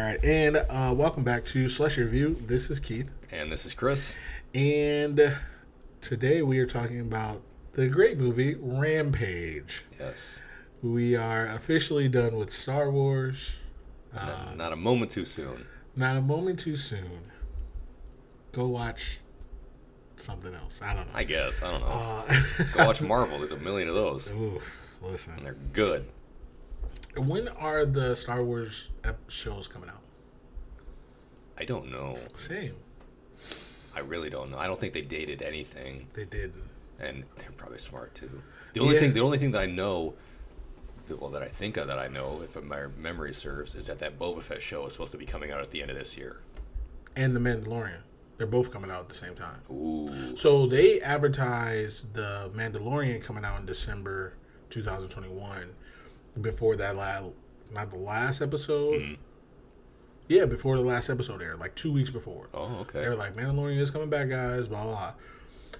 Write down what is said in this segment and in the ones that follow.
All right, and uh, welcome back to Slushy Review. This is Keith, And this is Chris. and today we are talking about the great movie Rampage. Yes. We are officially done with Star Wars. Uh, Not- not a moment too soon. Not a moment too soon. Go watch something else. I don't know. I guess. I don't know. Uh, Go watch Marvel. There's a million of those. Ooh, listen. And they're good. When are the Star Wars ep- shows coming out? I don't know. Same. I really don't know. I don't think they dated anything. They did. And they're probably smart too. The only Yeah. thing the only thing that I know well that I think of that I know, if my memory serves, is that that Boba Fett show is supposed to be coming out at the end of this year. And The Mandalorian. They're both coming out at the same time. Ooh. So they advertised the Mandalorian coming out in December 2021. Before that, la- not the last episode. Mhm. Yeah, before the last episode aired, like two weeks before. Oh, okay. They were like, Mandalorian is coming back, guys, blah, blah, blah.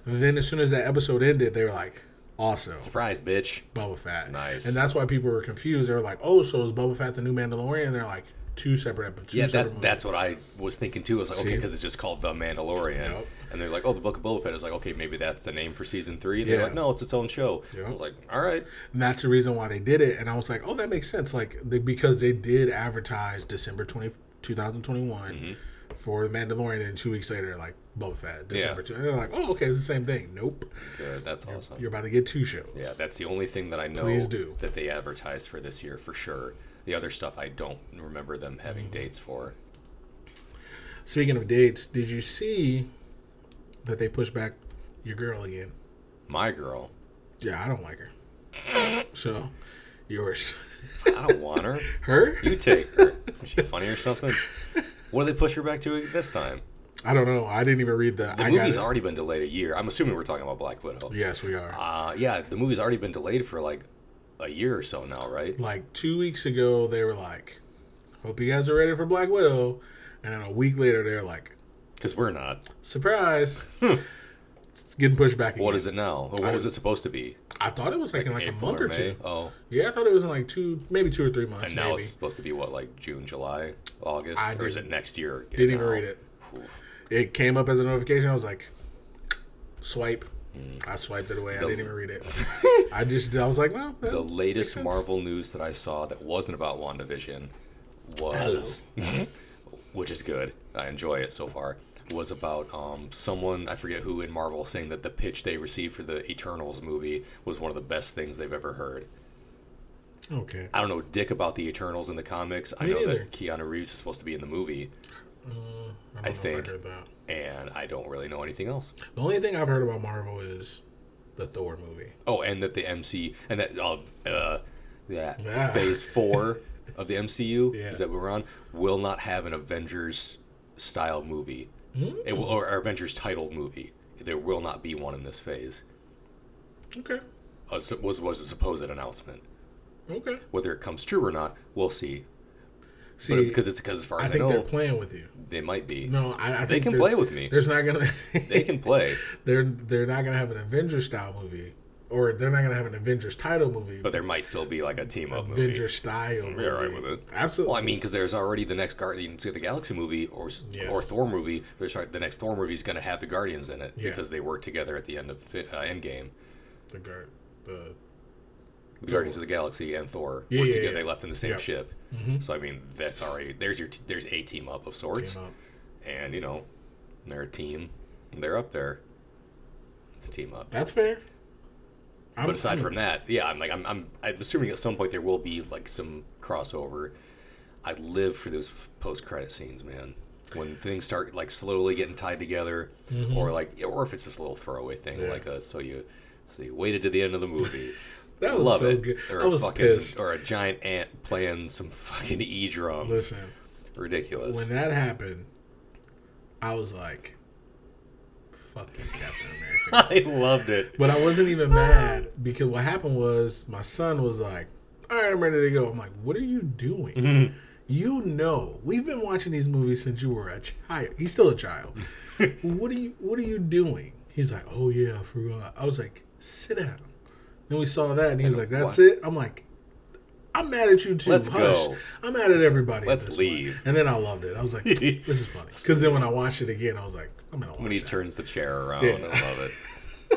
And then as soon as that episode ended, they were like, also, Surprise, bitch. Boba Fett. Nice. And that's why people were confused. They were like, oh, so is Boba Fett the new Mandalorian? They're like, two separate episodes. Yeah, that, that's what I was thinking too. I was like, okay, because it's just called The Mandalorian. Yep. And they're like, oh, the Book of Boba Fett is like, okay, maybe that's the name for season three. And they're Yeah. like, no, it's its own show. Yep. I was like, all right. And that's the reason why they did it. And I was like, oh, that makes sense. Like, they, because they did advertise December 20, 2021 Mhm. for The Mandalorian. And two weeks later, like, Boba Fett, December Yeah. 2. And they're like, oh, okay, it's the same thing. Nope. That's awesome. You're about to get two shows. Yeah, that's the only thing that I know Please do. that they advertised for this year for sure. The other stuff I don't remember them having Mm-hmm. dates for. Speaking of dates, did you see that they push back your girl again? My girl, Yeah, I don't like her. So, yours. I don't want her. Her? You take her. Is she funny or something? What did they push her back to this time? I don't know. I didn't even read the. The I movie's already been delayed a year. I'm assuming we're talking about Black Widow. Yes, we are. Uh, yeah, the movie's already been delayed for like a year or so now, right? like two weeks ago, they were like, "Hope you guys are ready for Black Widow," and then a week later, they're like, Because we're not. "Surprise!" it's getting pushed back. Again. What is it now? Or what was it supposed to be? I thought it was like, in like a April month or, May? two. Oh, Yeah, I thought it was in like two, maybe two or three months. and now maybe it's supposed to be what, like June, July, August, I or is it didn't- next year? didn't even read it. Oof. It came up as a notification. I was like, "Swipe." I swiped it away. I Hmm. Didn't even read it. I just, I was like, "No." that The latest sense." Marvel news that I saw that wasn't about WandaVision was, which is good. I enjoy it so far. Was about um, someone I forget who in Marvel saying that the pitch they received for the Eternals movie was one of the best things they've ever heard. Okay. I don't know dick about the Eternals in the comics. I know neither. that Keanu Reeves is supposed to be in the movie, Uh, I, don't I think- heard that. and I don't really know anything else. The only thing I've heard about Marvel is the Thor movie. Oh, and that the MC and that uh, uh, that Yeah. Phase Four of the MCU Yeah. is that we're on will not have an Avengers style movie, it will, or Avengers titled movie. There will not be one in this phase. Okay. Uh, so- was was a supposed announcement. Okay. Whether it comes true or not, we'll see. See, but because it's because as far as I, think know, they're playing with you. they might be. No, I, I they think can play with me. There's not gonna. They can play, They're they're not gonna have an Avengers style movie, or they're not gonna have an Avengers title movie. but there might still be like a team up movie. Avengers style. Movie. all right with it. Absolutely. Well, I mean, because there's already the next Guardians of the Galaxy movie or Yes. or Thor movie. There's the next Thor movie is going to have the Guardians in it Yeah. because they work together at the end of uh, Endgame. the guard. The The Guardians of the Galaxy and Thor Yeah, work yeah, together. They left in the same Yep. ship. Mhm. So I mean, that's already there's your t- there's a team up of sorts, up. and you know, they're a team. And they're up there. It's a team up. That's fair. I'm- but aside I'm- from that, yeah, I'm like I'm, I'm I'm assuming at some point there will be like some crossover. I live for those post credit scenes, man. When things start like slowly getting tied together, or like, or if it's just a little throwaway thing, Mm-hmm. Yeah. like a so you so you waited to the end of the movie. That was Love so it. good. Or I was fucking, pissed. or a giant ant playing some fucking e drums. Listen, Ridiculous. when that happened, I was like, "Fucking Captain America." I loved it. But I wasn't even mad because what happened was my son was like, "All right, I'm ready to go." I'm like, "What are you doing?" Mm-hmm. You know, we've been watching these movies since you were a child. He's still a child. what are you What are you doing? He's like, "Oh yeah, I forgot." I was like, "Sit down." Then we saw that, and he was like, "That's what? it." I'm like, I'm mad at you too. Let's Hush. go. I'm mad at everybody. Let's this leave. point. And then I loved it. I was like, this is funny. Because then when I watched it again, I was like, I'm gonna watch when he turns the chair around. Yeah. I love it.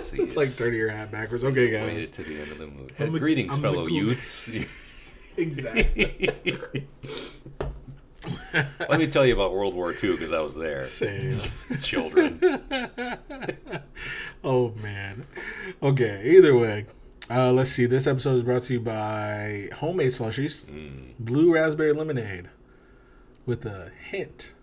So It's like turning your hat backwards. Okay, guys. to the end of the movie. I'm Greetings, fellow youths. Exactly. Let me tell you about World War II because I was there. Same. Children. Oh man. Okay. Either way, uh, let's see. This episode is brought to you by homemade slushies, Mm. blue raspberry lemonade, with a hint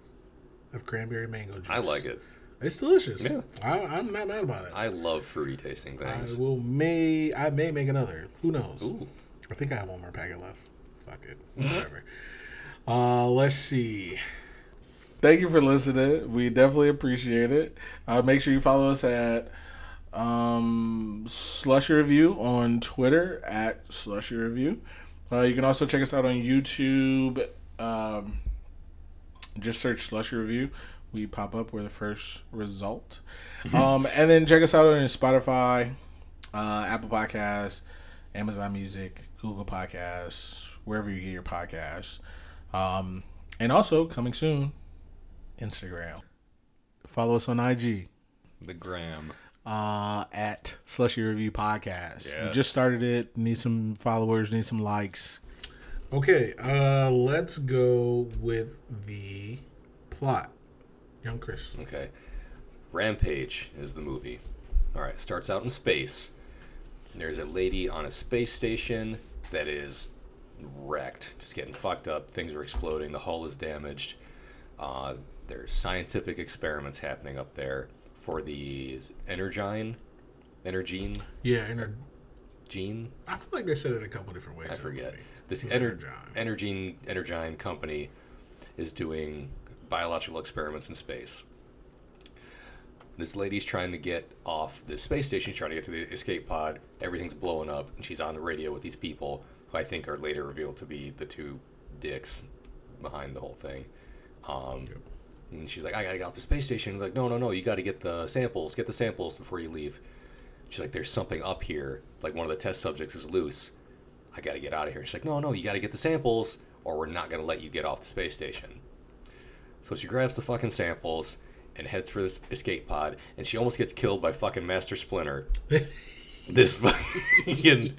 of cranberry mango juice. I like it. It's delicious. Yeah. I, I'm not mad about it. I love fruity tasting I things. will may I may make another. Who knows? Ooh. I think I have one more packet left. Fuck it. Whatever. uh, let's see. Thank you for listening. We definitely appreciate it. Uh, make sure you follow us at um, Slushy Review on Twitter at Slushy Review. Uh, you can also check us out on YouTube. Um, just search Slushy Review. We pop up. We're the first result. um, and then check us out on Spotify, uh, Apple Podcasts, Amazon Music, Google Podcasts, wherever you get your podcasts. Um, and also coming soon, Instagram. Follow us on IG The gram. Uh, at Slushy Review Podcast. We just started it. Need some followers. Need some likes. Okay, uh, let's go with the plot. Young Chris. Okay. Rampage is the movie. All right, starts out in space. There's a lady on a space station that is wrecked, just getting fucked up. Things are exploding. The hull is damaged. Uh, there's scientific experiments happening up there for the Energyne, Energyne, Yeah, gene. I feel like they said it a couple different ways. I forget. This Ener- Energyne. Energyne Energyne company is doing biological experiments in space. This lady's trying to get off the space station, she's trying to get to the escape pod. Everything's blowing up, and she's on the radio with these people who I think are later revealed to be the two dicks behind the whole thing. Um, And she's like, I gotta get off the space station. He's like, no, no, no, you gotta get the samples. Get the samples before you leave. She's like, there's something up here. Like one of the test subjects is loose. I gotta get out of here. She's like, no, no, you gotta get the samples, or we're not gonna let you get off the space station. So she grabs the fucking samples and heads for this escape pod, and she almost gets killed by fucking Master Splinter. this fucking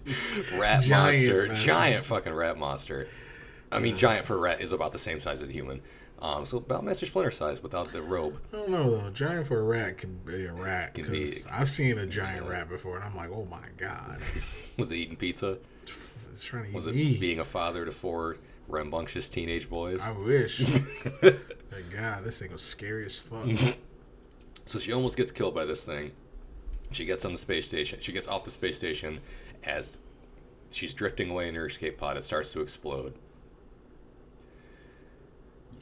rat Giant, monster, man. giant fucking rat monster. I mean, giant for a rat is about the same size as a human. Um, so about Master Splinter size without the robe. I don't know though. Giant for a rat can be a rat because be- I've seen a giant rat before, and I'm like, oh my god, Was it eating pizza? it's trying to eat Was it me. being a father to four rambunctious teenage boys? I wish. Like, God, this thing was scary as fuck. So she almost gets killed by this thing. She gets on the space station. She gets off the space station as she's drifting away in her escape pod. It starts to explode.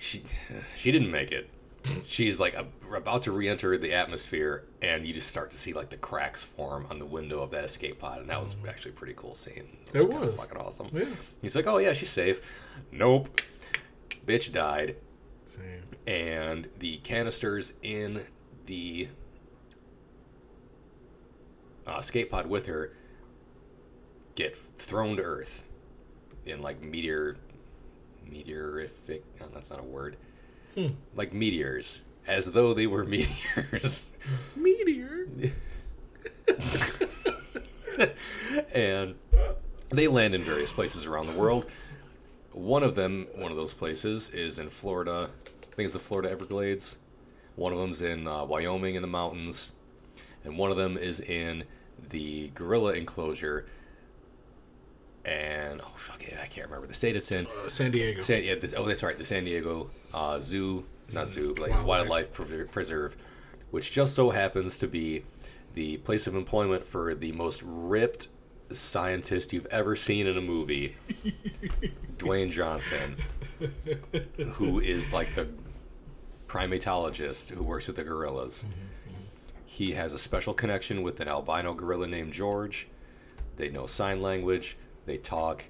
She she didn't make it. She's like a, about to re-enter the atmosphere, and you just start to see like the cracks form on the window of that escape pod, and that was actually a pretty cool scene. It kinda was. fucking awesome. Yeah. He's like, "Oh yeah, she's safe." Nope. Bitch died Same. and the canisters in the uh, escape pod with her get thrown to Earth in like meteor, meteorific. No, that's not a word. Like meteors, as though they were meteors, Meteor. and they land in various places around the world. One of them, one of those places, is in Florida. I think it's the Florida Everglades. One of them's in uh, Wyoming in the mountains, and one of them is in the gorilla enclosure. And oh fuck it, I can't remember the state it's in. Uh, San Diego. San, yeah, this, oh, that's right, the San Diego uh, Zoo, not zoo, like Wildlife. wildlife, Preser- preserve, which just so happens to be the place of employment for the most ripped scientist you've ever seen in a movie, Dwayne Johnson, who is like the primatologist who works with the gorillas. He has a special connection with an albino gorilla named George. They know sign language. They talk.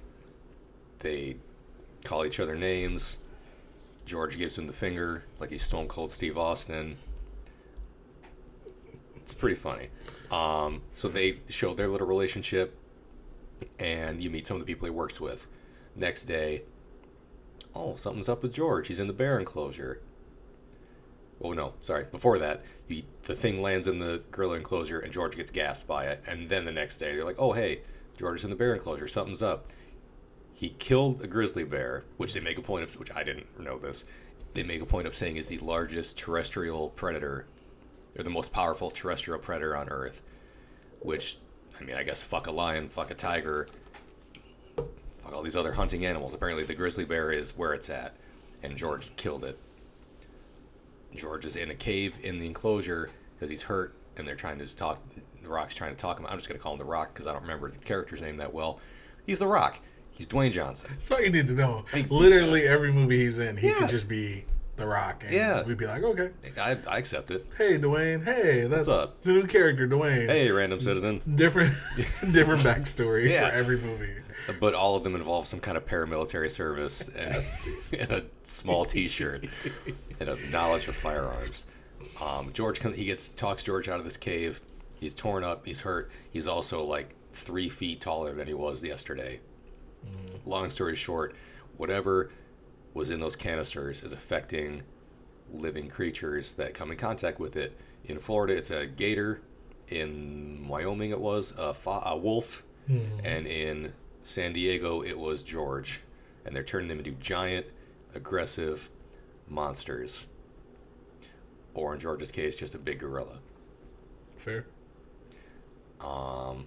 They call each other names. George gives him the finger like he's Stone Cold Steve Austin. It's pretty funny. Um, so they show their little relationship, and you meet some of the people he works with. Next day, oh, something's up with George. He's in the bear enclosure. Oh no, sorry. Before that, he, the thing lands in the gorilla enclosure, and George gets gassed by it. And then the next day, they're like, "Oh hey, George in the bear enclosure. Something's up." He killed a grizzly bear, which they make a point of. Which I didn't know this. They make a point of saying is the largest terrestrial predator, or the most powerful terrestrial predator on Earth. Which, I mean, I guess fuck a lion, fuck a tiger, fuck all these other hunting animals. Apparently, the grizzly bear is where it's at, and George killed it. George is in a cave in the enclosure because he's hurt, and they're trying to talk. The Rock's trying to talk him. I'm just gonna call him the Rock because I don't remember the character's name that well. He's the Rock. He's Dwayne Johnson. That's all you need to know. Thanks. Literally every movie he's in, he Yeah. could just be The Rock. And Yeah. We'd be like, okay. I, I accept it. Hey, Dwayne. Hey, that's up? the new character, Dwayne. Hey, random citizen. Different, different backstory Yeah. for every movie. But all of them involve some kind of paramilitary service and, and a small T-shirt and a knowledge of firearms. Um, George comes, he gets talks George out of this cave. He's torn up. He's hurt. He's also like three feet taller than he was yesterday. Mm-hmm. Long story short, whatever was in those canisters is affecting living creatures that come in contact with it. In Florida, it's a gator. In Wyoming, it was a, fo- a wolf. Hmm. And in San Diego, it was George. And they're turning them into giant, aggressive monsters. Or in George's case, just a big gorilla. Fair. Um,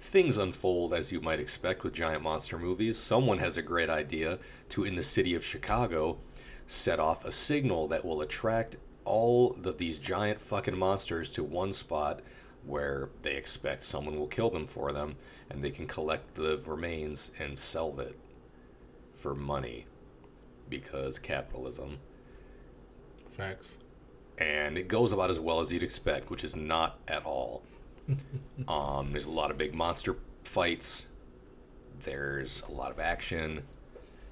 things unfold as you might expect with giant monster movies. Someone has a great idea to, in the city of Chicago, set off a signal that will attract all of these giant fucking monsters to one spot where they expect someone will kill them for them and they can collect the remains and sell it for money because capitalism Facts. And it goes about as well as you'd expect, which is not at all. um, there's a lot of big monster fights. There's a lot of action.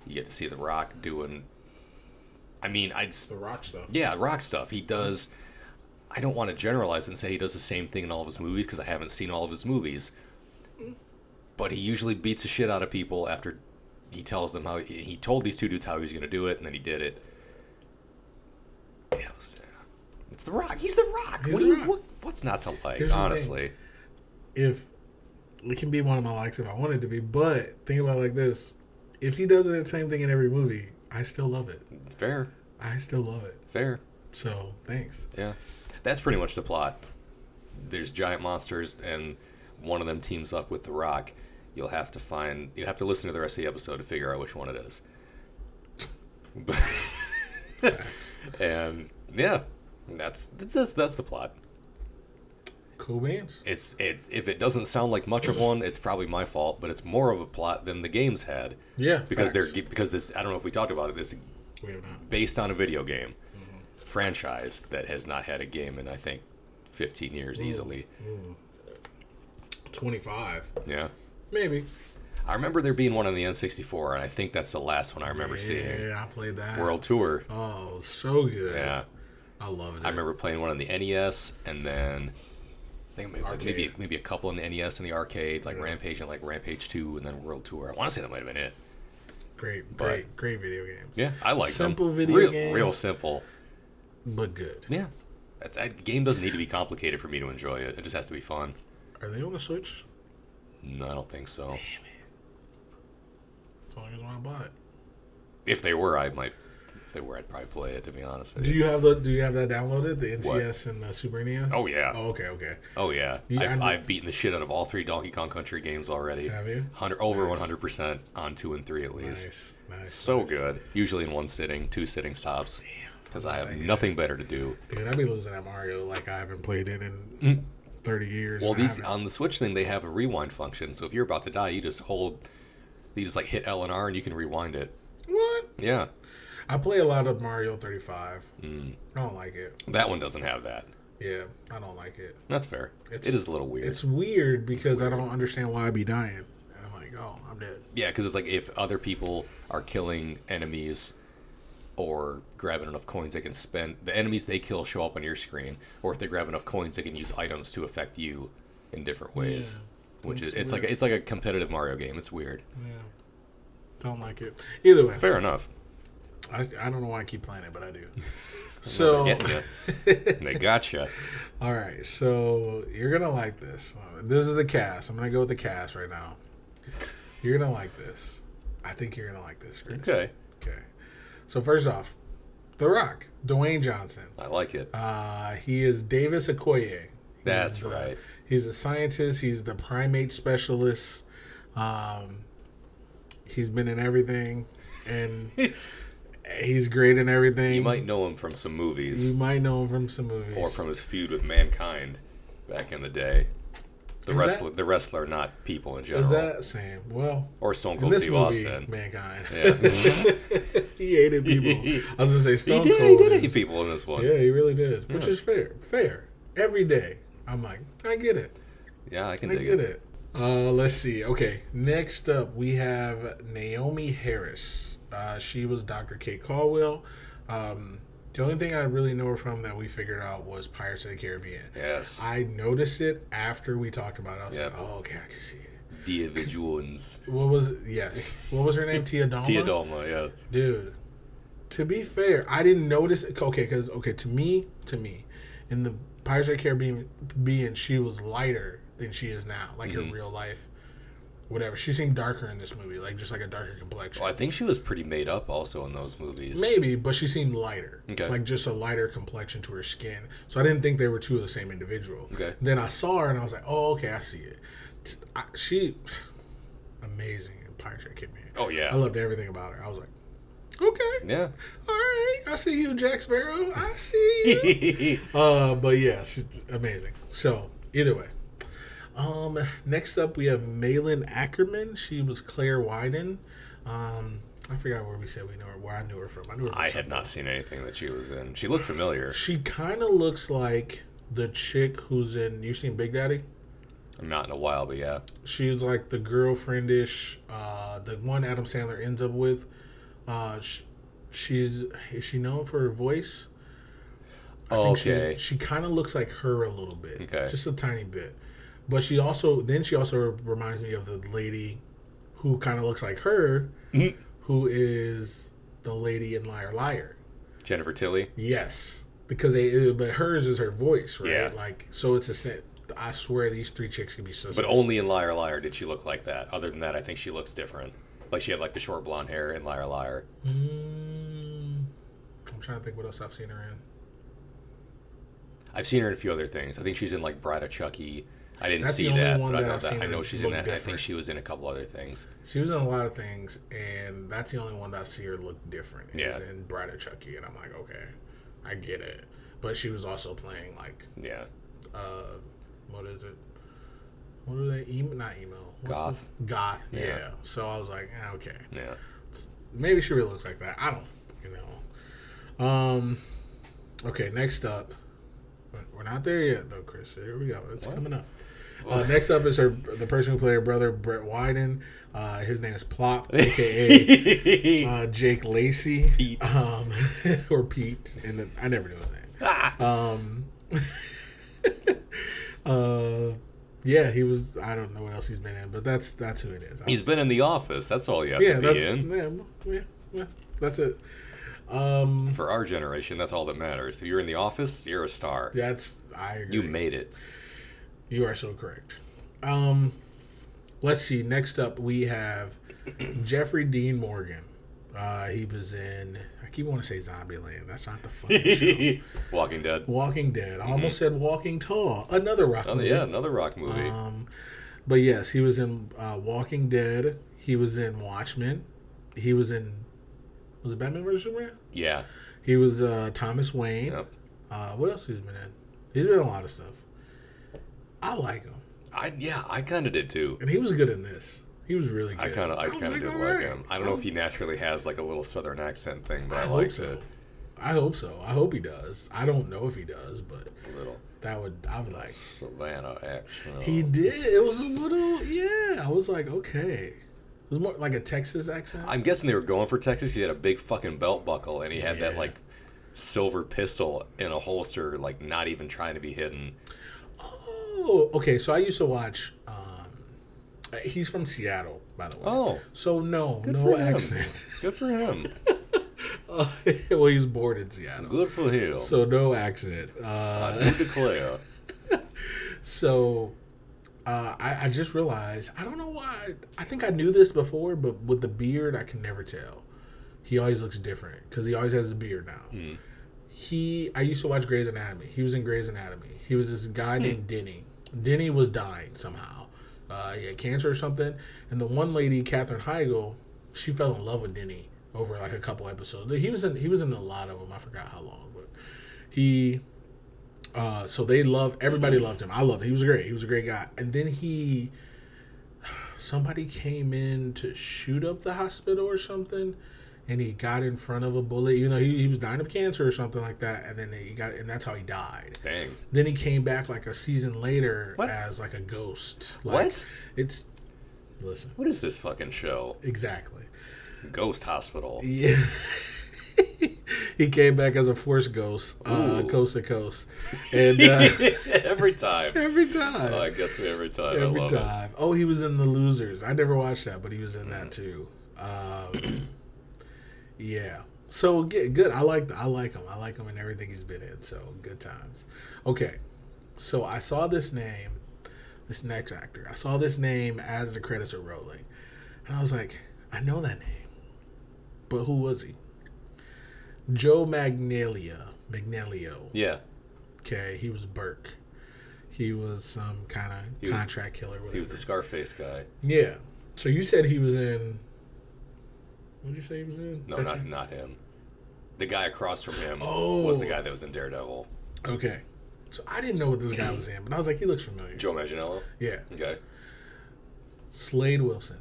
You get to see The Rock doing. I mean, I'd The Rock stuff. yeah, Rock stuff. He does. I don't want to generalize and say he does the same thing in all of his movies because I haven't seen all of his movies. But he usually beats the shit out of people after he tells them how he told these two dudes how he was going to do it, and then he did it. Yeah, it was- it's the Rock. He's the Rock. He's what The do you, Rock. what, what's not to like? Here's honestly, If it can be one of my likes if I want it to be, but think about it like this: if he does the same thing in every movie, I still love it. fair, I still love it. fair. So thanks. Yeah, that's pretty much the plot. There's giant monsters, and one of them teams up with the Rock. You'll have to find. You have to listen to the rest of the episode to figure out which one it is. But- and yeah, that's that's that's, that's the plot. Cool beans. It's it's if it doesn't sound like much of one, it's probably my fault. But it's more of a plot than the games had Yeah, because facts. they're because this. I don't know if we talked about it. This We based on a video game mm-hmm. franchise that has not had a game in I think 15 years easily. Twenty-five, Yeah. maybe. I remember there being one on the N64, and I think that's the last one I remember seeing. Yeah, I played that. World Tour. Oh, so good. Yeah. I love it. I remember playing one on the NES, and then I think maybe, Arcade. maybe maybe a couple on the NES and the arcade, like Yeah. Rampage and like Rampage 2, and then World Tour. I want to say that might have been it. Great, but- great, great video games. Yeah, I like Simple them. video real, games. real simple. but good. Yeah, that's, that game doesn't need to be complicated for me to enjoy it. It just has to be fun. Are they on the Switch? No, I don't think so. Damn it! That's the only reason why I bought it. If they were, I might. If they were, I'd probably play it. To be honest with you. Do you. have the Do you have that downloaded? The NES and the Super NES? Oh, yeah. Oh, okay, okay. Oh yeah, I've, I've beaten the shit out of all three Donkey Kong Country games already. Have you? Hundred over one hundred percent on two and three at least. Nice, nice. So nice. good. Usually in one sitting, two sitting stops. Because I have nothing better to do. Dude, I'd be losing at Mario like I haven't played it in thirty years. Mm. Well, these on the Switch thing, they have a rewind function. So if you're about to die, you just hold, you just like hit L and R, and you can rewind it. what? Yeah, I play a lot of Mario thirty five. Mm. I don't like it. that one doesn't have that. Yeah, I don't like it. That's fair. It's- it is a little weird. It's weird because I don't understand why I'd be dying. And I'm like, oh, I'm dead. Yeah, because it's like if other people are killing enemies or grabbing enough coins they can spend, the enemies they kill show up on your screen. Or if they grab enough coins, they can use items to affect you in different ways. which is It's it's like it's like a competitive Mario game. It's weird. Yeah. Don't like it. Either way, Fair enough. I, I don't know why I keep playing it, but I do. So, getting gotcha. all right. So you're gonna like this. Uh, This is the cast. I'm gonna go with the cast right now. You're gonna like this. I think you're gonna like this, Chris. Okay, Okay. So first off, The Rock, Dwayne Johnson. I like it. Uh, he is Davis Okoye. He's That's the- right. He's a scientist. He's the primate specialist. Um, he's been in everything, and he's great in everything. You might know him from some movies. You might know him from some movies, or from his feud with Mankind back in the day. The Is that- wrestler, the wrestler, not people in general, Is that same? Well, or Stone Cold Steve movie, Austin. mankind. Yeah. he hated people. I was gonna say Stone Cold. He did. He Cold. did is- hate people in this one. Yeah, he really did, which Yeah. is fair. Fair. Every day, I'm like, I get it. Yeah, I can I dig get it. it. Uh, let's see. Okay, next up we have Naomie Harris. Uh, she was Dr. Kate Caldwell. Um, the only thing I really know her from that we figured out was Pirates of the Caribbean. Yes. I noticed it after we talked about it. I was Yep. like, oh, okay, I can see it. Divisions. What was yes? What was her name? Tia Dalma. Tia Dalma, yeah. Dude, to be fair, I didn't notice. It. Okay, because okay, to me, to me, in the Pirates of the Caribbean, being she was lighter than she is now, like Mhm. her real life. Whatever, she seemed darker in this movie, like just like a darker complexion. Well, I think she was pretty made up also in those movies. Maybe, but she seemed lighter, Okay. like just a lighter complexion to her skin. So I didn't think they were two of the same individual. Okay. Then I saw her and I was like, oh, okay, I see it. I, she, amazing in Pirates of the Caribbean. Oh yeah, I loved everything about her. I was like, okay, Yeah. all right, I see you, Jack Sparrow. I see you. uh, but yeah, she's amazing. So either way, um, next up we have Malin Akerman. She was Claire Wyden. Um, I forgot where we said we know her. Where I knew her from. I knew her. From I had not seen anything that she was in. She looked familiar. She kind of looks like the chick who's in. You've seen Big Daddy? Not in a while, but yeah. She's like the girlfriendish, uh, the one Adam Sandler ends up with. Uh, sh- she's is she known for her voice? I Okay. She kind of looks like her a little bit. Okay. Just a tiny bit. But she also then she also reminds me of the lady who kind of looks like her, Mhm. who is the lady in Liar Liar. Jennifer Tilly. Yes, because they but hers is her voice, right? Yeah. Like so, it's a I swear these three chicks could be sisters. But only in Liar Liar did she look like that. Other than that, I think she looks different. Like she had like the short blonde hair in Liar Liar. Mm, I'm trying to think what else I've seen her in. I've seen her in a few other things. I think she's in like Bride of Chucky. I didn't That's the see only that, one but I know I've that. seen I know she's in look that. I think different. she was in a couple other things. She was in a lot of things, and that's the only one that I see her look different. Is Yeah. in Bride of Chucky, and I'm like, okay, I get it. But she was also playing like, Yeah. uh, what is it? What are they? Emo, not emo. What's Goth. The, goth. Yeah. Yeah. So I was like, ah, okay. Yeah. maybe she really looks like that. I don't, you know. Um, okay, next up, we're not there yet though, Chris. Here we go. It's coming up. Uh, next up is her the person who played her brother Brett Wyden. Uh, his name is Plop, aka uh, Jake Lacy, Pete. um, or Pete, and I never knew his name. Um, uh, yeah, he was. I don't know what else he's been in, but that's that's who it is. He's been in The Office. That's all you have yeah, to be that's in. yeah, yeah, yeah, that's it. Um, For our generation, that's all that matters. If you're in The Office, you're a star. that's I agree. You made it. You are so correct. Um, let's see. Next up, we have Jeffrey Dean Morgan. Uh, he was in. I keep wanting to say Zombieland. That's not the funny show. Walking Dead. Walking Dead. I almost said Walking Tall. Another rock Oh, movie. yeah, another rock movie. Um, but yes, he was in uh, Walking Dead. He was in Watchmen. He was in. Was it Batman vs Superman? yeah. He was uh, Thomas Wayne. Yep. Uh, what else he's been in? He's been in a lot of stuff. I like him, I yeah, I kind of did too. and he was good in this. He was really good. I kind of I was kind of did like alright. him. I don't know if he naturally has like a little southern accent thing, but I I, hope liked so. it I hope so. I hope he does. I don't know if he does, but a little. that would I would like. Savannah accent. He did. It was a little. Yeah, I was like, okay. It was more like a Texas accent. I'm guessing they were going for Texas. He had a big fucking belt buckle, and he had that like silver pistol in a holster, like not even trying to be hidden. Oh, okay. So I used to watch um, He's from Seattle, by the way. Oh. so no, Good no accent. Good for him. Uh, well, he's born in Seattle, Good for him. so no accent. Uh, I declare. So uh, I, I just realized I don't know why. I think I knew this before, but with the beard, I can never tell. He always looks different because he always has a beard now. Hmm. He, I used to watch Grey's Anatomy. He was in Grey's Anatomy. He was this guy named Denny. Denny was dying somehow. Uh, he had cancer or something. And the one lady, Katherine Heigl, she fell in love with Denny over like a couple episodes. He was in he was in a lot of them. I forgot how long, but he uh, so they loved everybody loved him. I loved him. He was great. He was a great guy. And then he somebody came in to shoot up the hospital or something and he got in front of a bullet even though he, he was dying of cancer or something like that and then he got and that's how he died Dang. then he came back like a season later What? as like a ghost like, What? it's listen What is this fucking show? exactly Ghost Hospital. yeah he came back as a force ghost uh coast to coast and uh, every time. every time Oh, it gets me every time. Every love it. time. Oh, he was in the Losers. I never watched that, but he was in that too. Um, yeah. So good. Good. I like. I like him. I like him in everything he's been in. So good times. Okay. So I saw this name, this next actor. I saw this name as the credits are rolling, and I was like, I know that name, but who was he? Joe Magnalia. Magnelio. Yeah. Okay, he was Burke. He was some kind of was- contract killer. Whatever. He was the Scarface guy. yeah. So you said he was in. What did you say he was in? No, That not you- not him. The guy across from him Oh. was the guy that was in Daredevil. Okay. So I didn't know what this guy was in, but I was like, he looks familiar. Joe Manganiello. Yeah. Okay. Slade Wilson.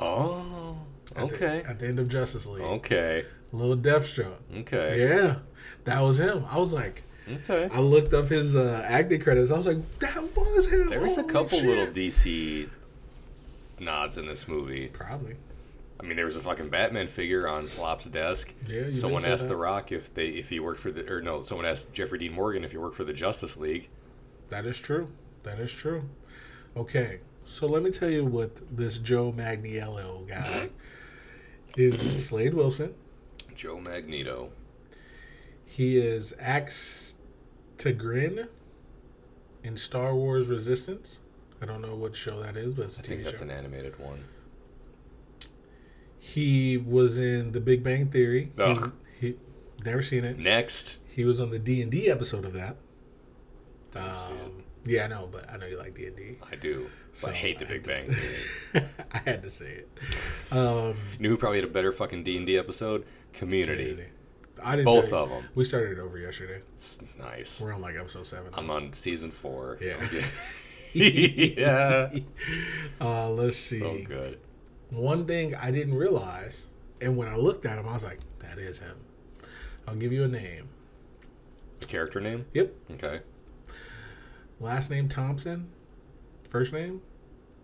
Oh. At the- Okay. at the end of Justice League. Okay. Little Deathstroke. Okay. Yeah. That was him. I was like, Okay. I looked up his uh, acting credits. I was like, that was him. There was a couple shit. little DC nods in this movie. Probably. I mean, there was a fucking Batman figure on Plop's desk. Yeah, Someone asked that. The Rock if they if he worked for the or no, someone asked Jeffrey Dean Morgan if he worked for the Justice League. That is true. That is true. Okay, so let me tell you what this Joe Magniello guy is. Slade Wilson. Joe Magneto. He is Axe Tigrin in Star Wars Resistance. I don't know what show that is, but it's a I TV think that's show. an animated one. He was in The Big Bang Theory. He, Ugh. he never seen it. Next. He was on the D and D episode of that. Didn't see it. Um, yeah, I know, but I know you like D and D. I do. So I hate the I Big Bang Theory. I had to say it. Um, You know who probably had a better fucking D and D episode? Community. I didn't. Both tell you. of them. We started it over yesterday. It's nice. We're on like episode seven. I'm on season four. Yeah. yeah. Uh, let's see. So good. One thing I didn't realize, and when I looked at him, I was like, "That is him." I'll give you a name. Character name? Yep. Okay. Last name Thompson. First name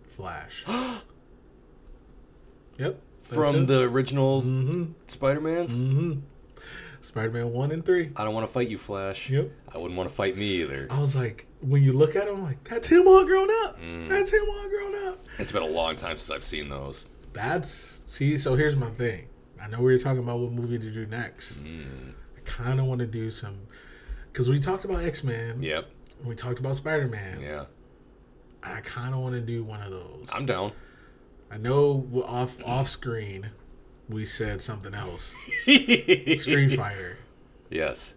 Flash. yep. From the original Mm-hmm. Spider-Mans? Mm-hmm. Spider-Man one and three. I don't want to fight you, Flash. Yep. I wouldn't want to fight me either. I was like, when you look at I'm like, that's him all grown up. Mm. That's him all grown up. It's been a long time since I've seen those. That's see. So here's my thing. I know we were talking about what movie to do next. Mm. I kind of want to do some because we talked about X Men. Yep. We talked about Spider Man. Yeah. And I kind of want to do one of those. I'm down. I know off off screen we said something else, Street Fighter, Yes.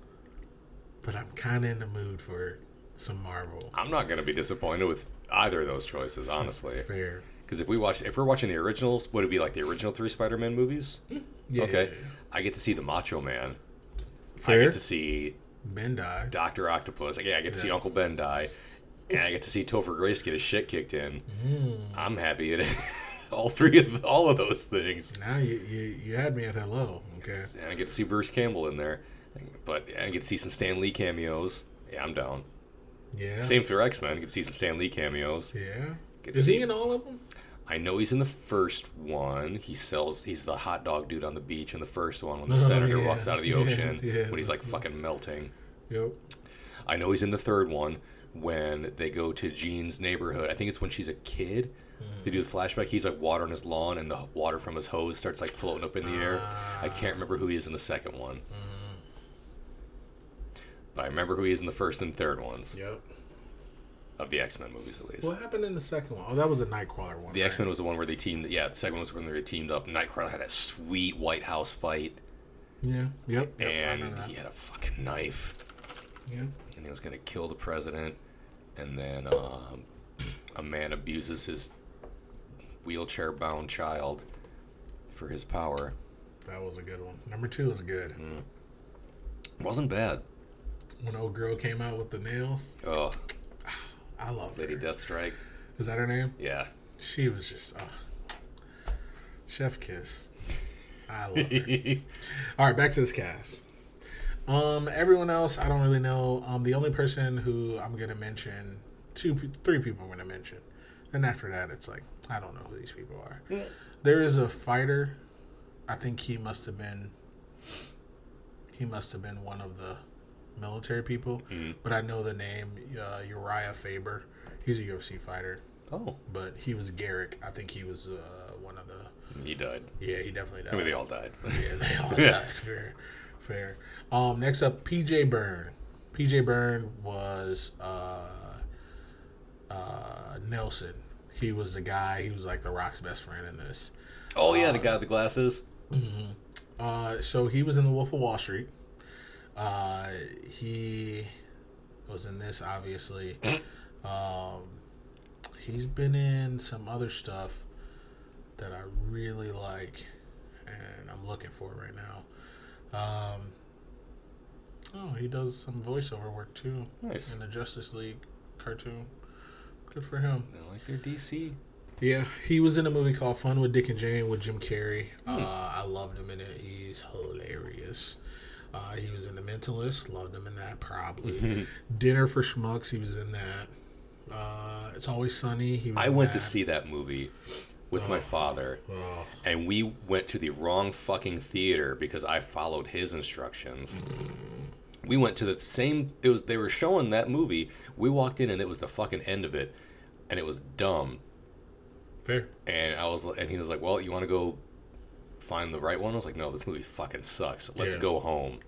but I'm kind of in the mood for some Marvel. I'm not gonna be disappointed with either of those choices, honestly. Fair. Because if we watch, if we're watching the originals, would it be like the original three Spider-Man movies? Yeah. Okay. I get to see the Macho Man. Fair. I get to see Bendai. Doctor Octopus. Like, yeah, I get to see Uncle Ben die, and I get to see Topher Grace get his shit kicked in. Mm. I'm happy at all three of all of those things, Now you, you you had me at hello. Okay. and I get to see Bruce Campbell in there. But I get to see some Stan Lee cameos. Yeah, I'm down. Yeah. Same for X Men. You can see some Stan Lee cameos. Yeah. Is he in all of them? I know he's in the first one. He sells. He's the hot dog dude on the beach in the first one when the Oh, senator yeah. walks out of the ocean yeah, when he's like fucking melting. Yep. I know he's in the third one when they go to Jean's neighborhood. I think it's when she's a kid. Mm-hmm. They do the flashback. He's like water watering his lawn, and the water from his hose starts like floating up in the air. I can't remember who he is in the second one, Mm-hmm. But I remember who he is in the first and third ones Yep. of the X Men movies, at least. What happened in the second one? Oh, that was a Nightcrawler one. The right? X Men was the one where they teamed. Yeah, the second one was when they teamed up. Nightcrawler had that sweet White House fight, Yeah. Yep. yep and he had a fucking knife. Yeah. and he was going to kill the president, and then um, a man abuses his wheelchair-bound child for his power. That was a good one. Number two was good. wasn't bad. When old girl came out with the nails, Oh, I love Lady her. Deathstrike. Is that her name? Yeah. She was just uh, chef kiss. I love her. All right, back to this cast. Um, everyone else, I don't really know. Um, the only person who I'm gonna mention, two, three people I'm gonna mention, and after that, it's like I don't know who these people are. There is a fighter. I think he must have been. He must have been one of the military people, Mhm. but I know the name uh, Uriah Faber. He's a UFC fighter, Oh, but he was Garrick. I think he was uh, one of the. he died. Yeah, he definitely died. I mean, they all died. Yeah, they all died. Fair, fair. Um, next up, PJ Byrne. PJ Byrne was uh, uh, Nelson. He was the guy. He was like the Rock's best friend in this. oh yeah, the guy with the glasses. Uh, so he was in The Wolf of Wall Street. Uh, he was in this, obviously. Um, he's been in some other stuff that I really like, and I'm looking for right now. Um, oh, he does some voiceover work too Nice. in the Justice League cartoon. Good for him. They like their DC. Yeah, he was in a movie called Fun with Dick and Jane with Jim Carrey. Uh, I loved him in it. He's hilarious. Uh, he was in The Mentalist. Loved him in that probably. Dinner for Schmucks. He was in that. Uh, it's Always Sunny. He was I went to see that movie with my father, Oh, and we went to the wrong fucking theater because I followed his instructions. We went to the same. It was they were showing that movie. We walked in and it was the fucking end of it, and it was dumb. fair. And I was, and he was like, "Well, you want to go find the right one?" I was like, "No, this movie fucking sucks. Let's Yeah. go home."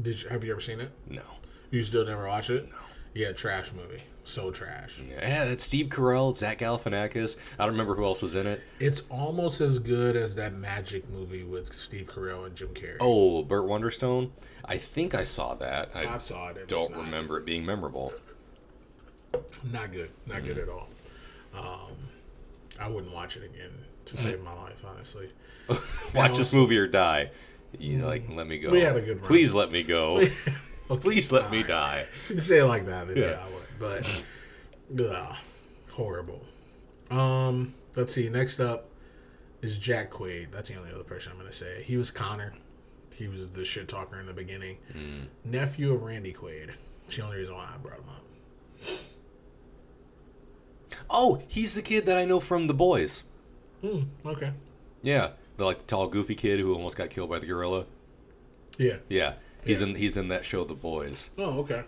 Did you, have you ever seen it? No. You still never watch it? No. Yeah, trash movie. So trash. Yeah, it's Steve Carell, Zach Galifianakis. I don't remember who else was in it. It's almost as good as that Magic movie with Steve Carell and Jim Carrey. Oh, Burt Wonderstone. I think I saw that. I I saw it. It was don't not- remember it being memorable. Not good. Not good Mm-hmm. at all. Um, I wouldn't watch it again to save my life, honestly. Watch this movie or die. You like let me go. We had a good run. Please let me go. Please let me die. If you could say it like that, then yeah, Yeah. I would. But, ugh, horrible. Um, let's see. Next up is Jack Quaid. That's the only other person I'm going to say. He was Connor. He was the shit talker in the beginning. Mm. Nephew of Randy Quaid. That's the only reason why I brought him up. Oh, he's the kid that I know from The Boys. Hmm. Okay. Yeah, the like the tall, goofy kid who almost got killed by the gorilla. Yeah. Yeah, he's Yeah. in he's in that show, The Boys. Oh, okay.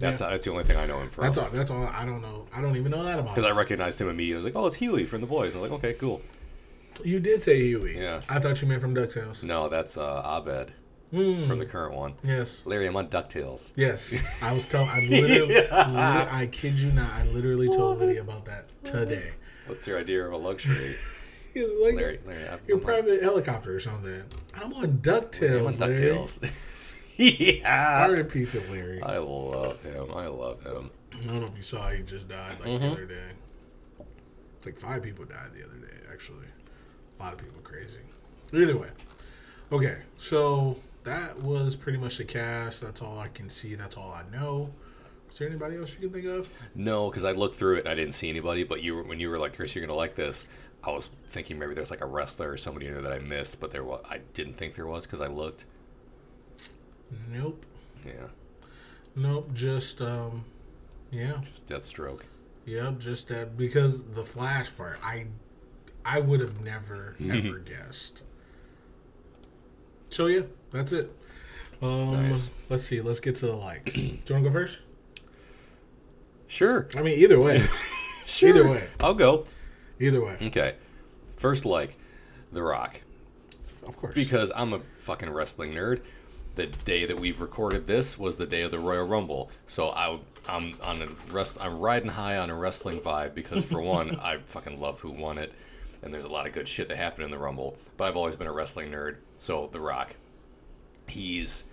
That's Yeah. that's the only thing I know him from. That's all. That's all. I don't know. I don't even know that about. Because I recognized him immediately. I was like, oh, it's Huey from The Boys. I was like, okay, cool. You did say Huey. Yeah. I thought you meant from DuckTales. No, that's uh, Abed Hmm. from the current one. Yes. Larry, I'm on Ducktales. Yes, I was telling. I literally, Yeah. literally- I kid you not. I literally told Lydia about that today. What's your idea of a luxury, He was like, Larry? Larry, I'm, your I'm on- private helicopter or something. I'm on I'm on Ducktales. Yeah. repeat it, Larry. I love him. I love him. I don't know if you saw. He just died like Mhm. the other day. It's like five people died the other day. Actually, a lot of people crazy. Either way, okay. So that was pretty much the cast. That's all I can see. That's all I know. Is there anybody else you can think of? No, because I looked through it and I didn't see anybody. But you, were, when you were like, Chris, you're gonna like this. I was thinking maybe there's like a wrestler or somebody in there that I missed, but there was. I didn't think there was because I looked. Nope. Yeah, Nope. Just um, yeah. just Deathstroke. Yep, just that because the flash part, I I would have never ever guessed. So yeah, that's it. Um, Nice. let's see. Let's get to the likes. Do you want to go first? Sure. I mean, either way, Sure. Either way. I'll go. either way, Okay. First, like, The Rock. of course. Because I'm a fucking wrestling nerd. The day that we've recorded this was the day of the Royal Rumble. So I, I'm on a rest. I'm riding high on a wrestling vibe because for one, I fucking love who won it, and there's a lot of good shit that happened in the Rumble. But I've always been a wrestling nerd. So The Rock, he's,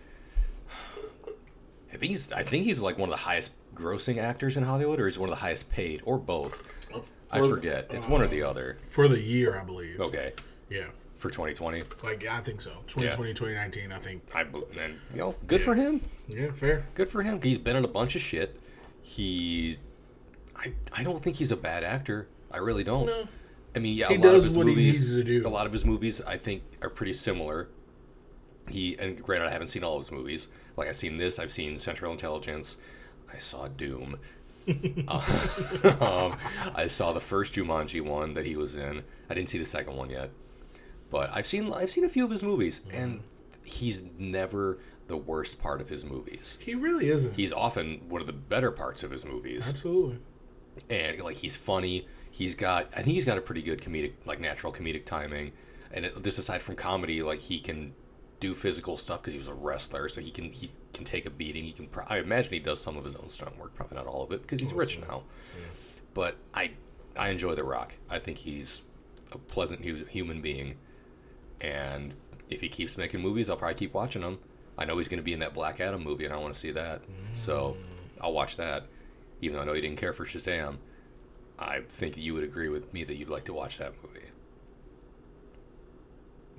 I think he's, I think he's like one of the highest grossing actors in Hollywood, or he's one of the highest paid, or both. I For- forget. It's one or the other. for the year, I believe. Okay, Yeah. for 2020. Like I think so. 2020, 2019, I think. I and you know, good for him. Yeah, fair. Good for him. He's been in a bunch of shit. He, I, I don't think he's a bad actor. I really don't. No. I mean, yeah, He a lot does of his what he needs to do. A lot of his movies, I think, are pretty similar. He and granted, I haven't seen all of his movies. Like I've seen this, I've seen Central Intelligence, I saw Doom. Uh, um, I saw the first Jumanji one that he was in. I didn't see the second one yet, but I've seen I've seen a few of his movies, and he's never the worst part of his movies. He really isn't. He's often one of the better parts of his movies Absolutely. and like he's funny. He's got I think he's got a pretty good comedic like natural comedic timing, and it, just aside from comedy, like he can do physical stuff because he was a wrestler, so he can he can take a beating. He can pro- I imagine he does some of his own stunt work, probably not all of it because he's rich now. But I I enjoy The Rock. I think he's a pleasant hu- human being, and if he keeps making movies, I'll probably keep watching them. I know he's going to be in that Black Adam movie, and I want to see that, so mm. I'll watch that. Even though I know you didn't care for Shazam, I think you would agree with me that you'd like to watch that movie.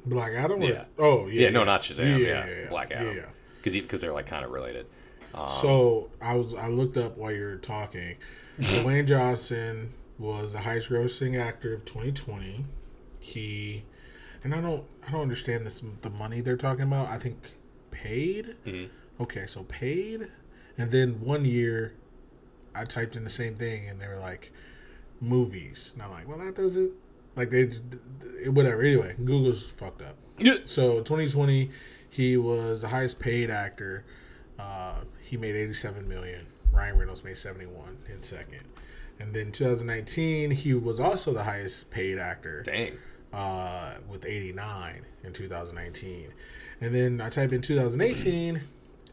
Black Adam? or- Yeah. Oh, yeah. Yeah, no, not Shazam. Yeah, yeah, Black Adam. Yeah. Because because they're like kind of related. Um, So I was I looked up while you were talking. Dwayne Johnson was the highest grossing actor of 2020. He and I don't I don't understand this the money they're talking about. I think paid. Mhm. Okay, so paid, and then one year, I typed in the same thing and they were like movies, and I'm like, well that doesn't like they whatever. Anyway, Google's fucked up. yeah. So 2020, he was the highest paid actor. Uh, he made 87 million. Ryan Reynolds made 71 in second. And then 2019, he was also the highest paid actor Dang. uh, with 89 in 2019. And then I type in 2018,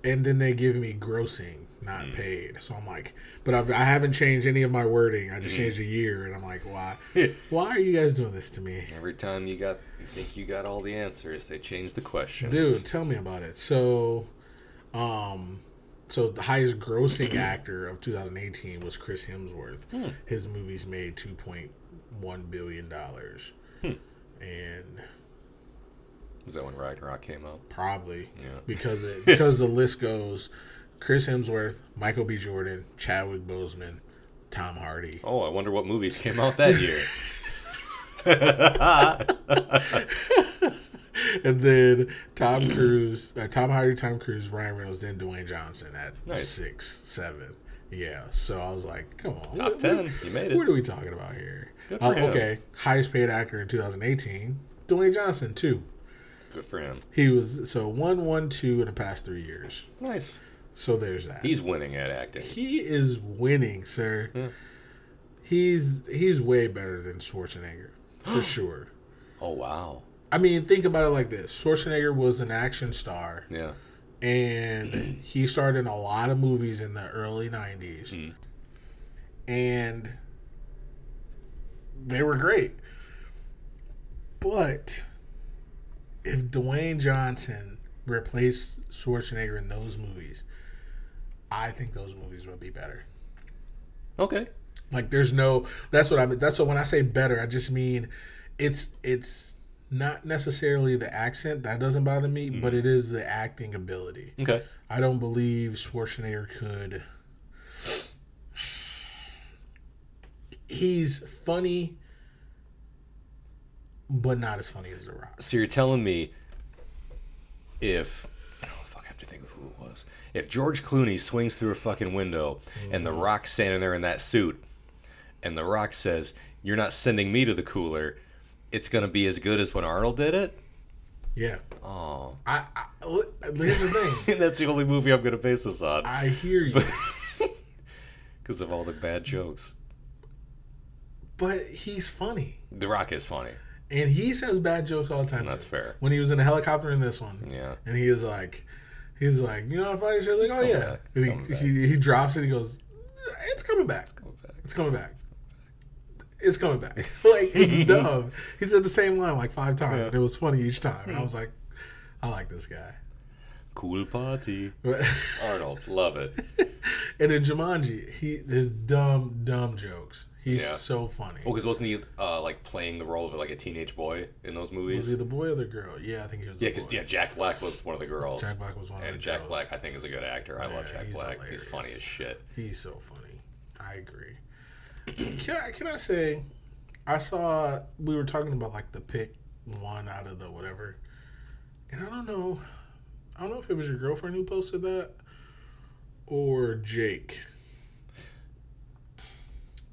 and then they give me grossing, not mm. paid. So I'm like, but I've, I haven't changed any of my wording. I just mm-hmm. changed a year, and I'm like, why? Why are you guys doing this to me? Every time you got you think you got all the answers, they change the questions. Dude, tell me about it. So, um, so the highest grossing actor of 2018 was Chris Hemsworth. Hmm. His movies made 2.1 billion dollars, hmm. and was that when Ragnarok came out? probably Yeah. because it, because the list goes: Chris Hemsworth, Michael B. Jordan, Chadwick Boseman, Tom Hardy. Oh, I wonder what movies came out that year. and then Tom Cruise, uh, Tom Hardy, Tom Cruise, Ryan Reynolds, then Dwayne Johnson at Nice. six, seven. Yeah, so I was like, come on, Top what- 10. You made What it. are we talking about here? Uh, okay, highest paid actor in 2018, Dwayne Johnson, two. Good for him. He was so one, one, two in the past three years. Nice. So there's that. He's winning at acting. he is winning, sir. Yeah. He's he's way better than Schwarzenegger for sure. Oh wow. I mean, think about it like this: Schwarzenegger was an action star. Yeah. and he starred in a lot of movies in the early 90s Mm. and they were great but if dwayne johnson replaced schwarzenegger in those movies i think those movies would be better Okay. like there's no that's what i mean that's what when i say better i just mean it's it's not necessarily the accent that doesn't bother me but mm-hmm. it is the acting ability Okay. I don't believe Schwarzenegger could. He's funny, but not as funny as The Rock. So you're telling me if oh fuck, I have to think of who it was. If George Clooney swings through a fucking window and the mm-hmm. Rock's standing there in that suit, and the Rock says, "You're not sending me to the cooler," it's gonna be as good as when Arnold did it. Yeah, Oh, I, I here's the thing. that's the only movie I'm gonna base this on. I hear you. because of all the bad jokes. But he's funny, The Rock is funny. and he says bad jokes all the time. That's too. fair. When he was in a helicopter in this one, Yeah. and he is like, he's like, you know how to fight each other? Like, oh yeah. back. And he, he he drops it. He goes, it's coming back. Go back. It's coming back. It's coming back. like it's dumb. He said the same line like five times, Yeah. and it was funny each time. And I hmm. was like, I like this guy. Cool party. Arnold, love it. And in Jumanji, he his dumb dumb jokes. He's Yeah. so funny. Well, because wasn't he uh, like playing the role of like a teenage boy in those movies? Was he the boy or the girl? Yeah, I think he was. Yeah, because yeah, Jack Black was one of the girls. Jack Black was one of the girls. and Jack girls. Black, I think, is a good actor. I love Jack he's Black. hilarious. He's funny as shit. He's so funny. I agree. can I can I say, I saw we were talking about like the pick one out of the whatever, and I don't know, I don't know if it was your girlfriend who posted that or Jake.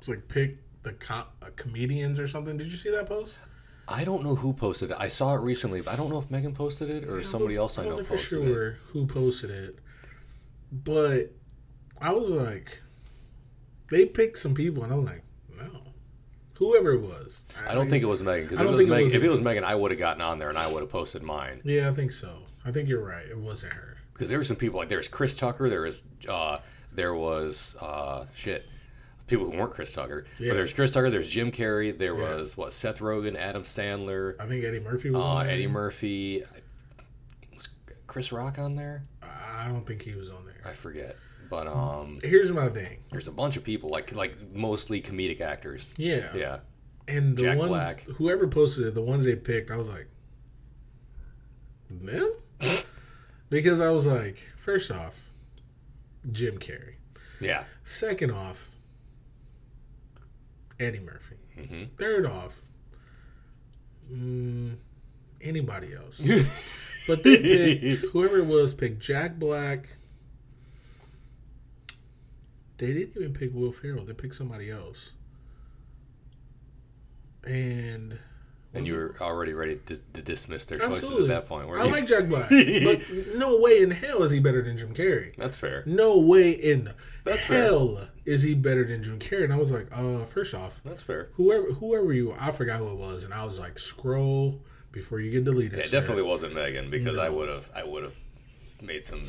Like pick the com- uh, comedians or something. Did you see that post? I don't know who posted it. I saw it recently, but I don't know if Megan posted it or somebody else I know don't for it. sure who posted it, but I was like, they picked some people, and I'm like, no, whoever it was. I don't think it was Megan because if, it was it Megan, was if it was Megan, I would have gotten on there and I would have posted mine. Yeah, I think so. I think you're right. It wasn't her. Because there were some people like there's Chris Tucker, there was uh, there was uh, shit people who weren't Chris Tucker. Yeah. But there's Chris Tucker, there's Jim Carrey, there Yeah. was what Seth Rogen, Adam Sandler, I think Eddie Murphy was uh, on there. Eddie Murphy. Was Chris Rock on there? I don't think he was on there. I forget. But um, Here's my thing. there's a bunch of people like like mostly comedic actors. Yeah. Yeah. And the Jack ones, Black. whoever posted it, the ones they picked, I was like, them? because I was like, first off, Jim Carrey. Yeah. Second off, Eddie Murphy. hmm Third off, mm, anybody else. but they picked, whoever it was, picked Jack Black. They didn't even pick Will Ferrell. They picked somebody else. And And you were already ready to, to dismiss their choices Absolutely. at that point. I you? like Jack Black, but no way in hell is he better than Jim Carrey. That's fair. No way in That's fair. hell is he better than Jim Carrey. And I was like, uh, first off, That's fair. whoever whoever you, I forgot who it was, and I was like, scroll before you get deleted. Yeah, it definitely wasn't Megan because I would have I would have made some.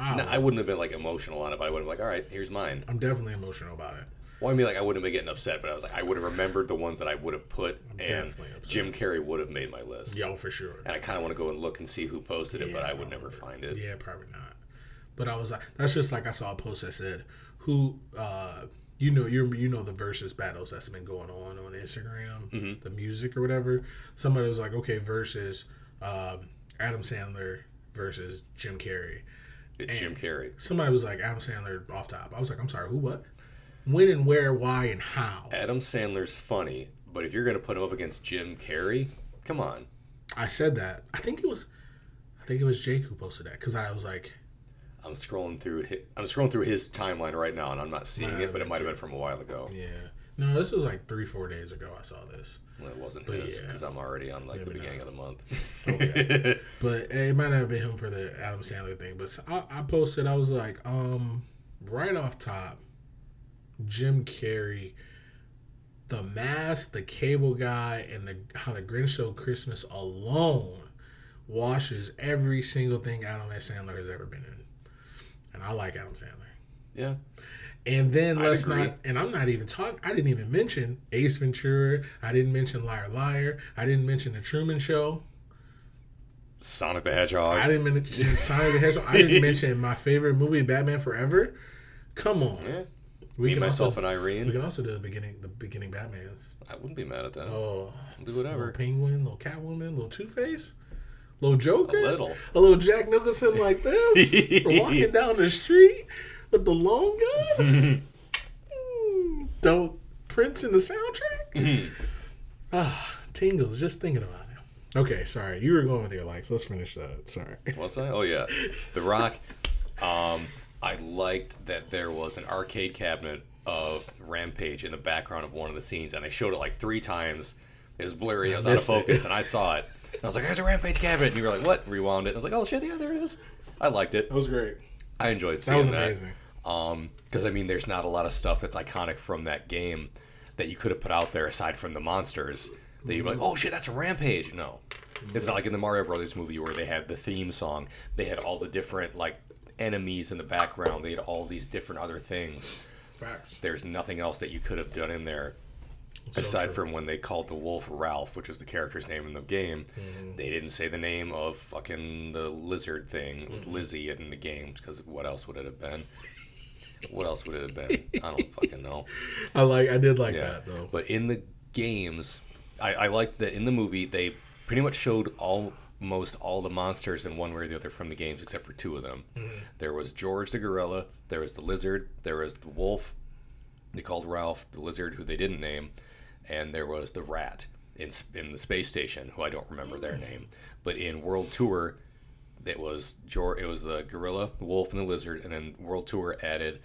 I, No, I wouldn't have been like emotional on it, but I would have been like, all right, here's mine. I'm definitely emotional about it. Well, I mean, like I wouldn't have been getting upset, but I was like, I would have remembered the ones that I would have put, and definitely upset. Jim Carrey would have made my list. Yo, for sure. And I kind of want to go and look and see who posted it, but I would never find it. Yeah, probably not. But I was like, that's just like I saw a post that said, "Who, uh, you know, you you know the versus battles that's been going on on Instagram, Mhm. the music or whatever." Somebody was like, "Okay, versus um, Adam Sandler versus Jim Carrey." It's Jim Carrey. Somebody was like Adam Sandler off top. I was like, "I'm sorry, who? What? When and where? Why and how?" Adam Sandler's funny, but if you're gonna put him up against Jim Carrey, come on. I said that. I think it was, I think it was Jake who posted that because I was like, I'm scrolling through his, I'm scrolling through his timeline right now, and I'm not seeing it, but it might have been from a while ago. "Yeah." No, this was like three, four days ago. I saw this. Well, it wasn't But his yeah. because I'm already on like the beginning not. of the month. Okay. But it might not have been him for the Adam Sandler thing. But I, I posted, I was like, um, right off top, Jim Carrey, The Mask, The Cable Guy, and the How the Grinch Stole Christmas alone washes every single thing Adam Sandler has ever been in. And I like Adam Sandler. yeah, And then I'd let's agree. not, and I'm not even talking, I didn't even mention Ace Ventura. I didn't mention Liar Liar. I didn't mention The Truman Show. Sonic the Hedgehog. I didn't mention Sonic the Hedgehog. I didn't mention my favorite movie, Batman Forever. Come on, yeah. We Me, can myself, also and we can also do the beginning, the beginning Batman's. I wouldn't be mad at that. Oh, Do whatever. Little Penguin, little Catwoman, little Two Face, little Joker, A little. a little Jack Nicholson like this, walking down the street with the long gun. Mm, Don't Prince in the soundtrack. ah, tingles just thinking about it. Okay, sorry, you were going with your likes. Let's finish that. Sorry. Was I? Oh yeah, The Rock. Um, I liked that there was an arcade cabinet of Rampage in the background of one of the scenes, and they showed it like three times. It was blurry. I was out of focus, and I saw it. And I was like, "There's a Rampage cabinet," and you were like, "What?" Rewound it. And I was like, "Oh shit, yeah, there it is." I liked it. That was great. I enjoyed seeing that. Was amazing. Um, because I mean, there's not a lot of stuff that's iconic from that game that you could have put out there aside from the monsters. That you'd be like, oh shit, that's a rampage. No, it's not like in the Mario Brothers movie where they had the theme song. They had all the different like enemies in the background. They had all these different other things. Facts. There's nothing else that you could have done in there So aside true. from when they called the wolf Ralph, which was the character's name in the game, Mm-hmm. they didn't say the name of fucking the lizard thing. It was Mm-hmm. Lizzie in the game because what else would it have been? What else would it have been? I don't fucking know. I like. I did like Yeah, that though. but in the games, I, I liked that in the movie they pretty much showed almost all the monsters in one way or the other from the games except for two of them. Mm-hmm. There was George the gorilla, there was the lizard, there was the wolf. They called Ralph the lizard, who they didn't name, and there was the rat in in the space station, who I don't remember their name. But in World Tour, it was George, it was the gorilla, the wolf, and the lizard, and then World Tour added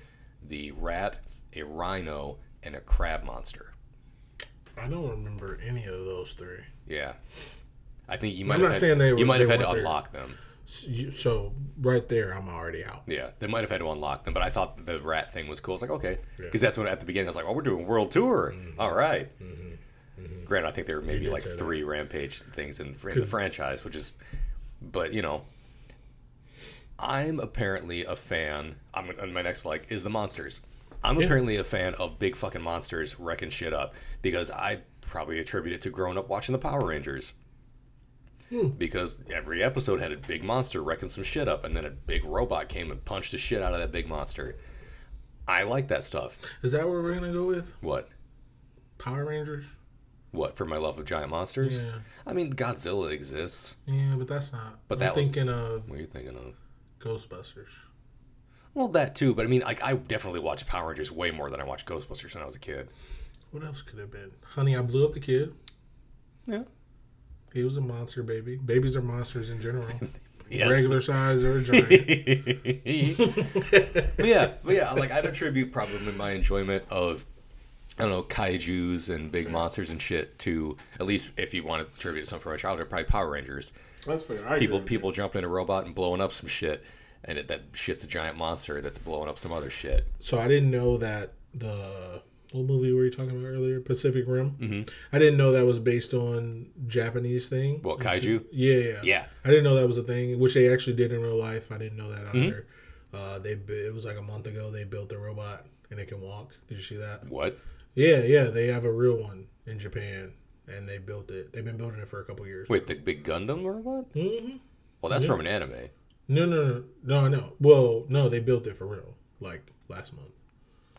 the rat, a rhino, and a crab monster. I don't remember any of those three. Yeah. I think you might I'm have not had, saying they were- you might have had to unlock them. So, right there, I'm already out. Yeah, they might have had to unlock them, but I thought the rat thing was cool. It's like, okay, Yeah. Mm-hmm. because that's when at the beginning I was like, oh, we're doing world tour. All right. Granted, I think there were maybe like say that. three rampage things in, in the franchise, which is, but you know, I'm apparently a fan. I'm on my next like is the monsters. I'm Yeah. apparently a fan of big fucking monsters wrecking shit up because I probably attribute it to growing up watching the Power Rangers. Hmm. Because every episode had a big monster wrecking some shit up, and then a big robot came and punched the shit out of that big monster. I like that stuff. Is that what we're gonna go with? What? Power Rangers? What for my love of giant monsters? Yeah. I mean, Godzilla exists. Yeah, but that's not. But I'm that was- thinking of What are you thinking of? Ghostbusters. Well, that too, but I mean, like, I definitely watched Power Rangers way more than I watched Ghostbusters when I was a kid. What else could it have been? Honey, I blew up the kid. Yeah. He was a monster baby. Babies are monsters in general. Yes. Regular size or giant. but yeah, but yeah, like I'd attribute probably my enjoyment of I don't know kaiju's and big monsters and shit to at least if you want to attribute it to something from my childhood, probably Power Rangers. That's fair. I People people jumping in a robot and blowing up some shit, and it, that shit's a giant monster that's blowing up some other shit. So I didn't know that the what movie were you talking about earlier? Pacific Rim. Mm-hmm. I didn't know that was based on Japanese thing. What, kaiju? Yeah, yeah, Yeah. I didn't know that was a thing, which they actually did in real life. I didn't know that Mm-hmm. either. Uh, they it was like a month ago. They built a robot and it can walk. Did you see that? What? Yeah, yeah. They have a real one in Japan, and they built it. They've been building it for a couple years. Wait, the big Gundam or what? hmm Well, that's Yeah. from an anime. No, no, no, no, no. Well, no, they built it for real, like last month.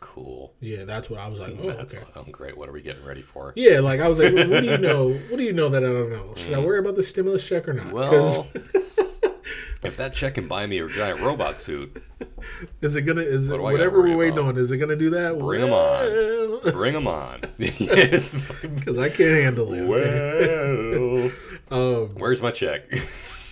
Cool. Yeah, that's what I was like. Oh, That's okay. um, great. What are we getting ready for? Yeah, like I was like, what, do you know? What do you know that I don't know? Should I worry about the stimulus check or not? Mm. Well, if that check can buy me a giant robot suit, is it gonna? Is it do I gotta whatever we're waiting on? Is it gonna do that? Bring Bring 'em on. bring them on. yes. Because I can't handle it. okay? Well, Um, where's my check?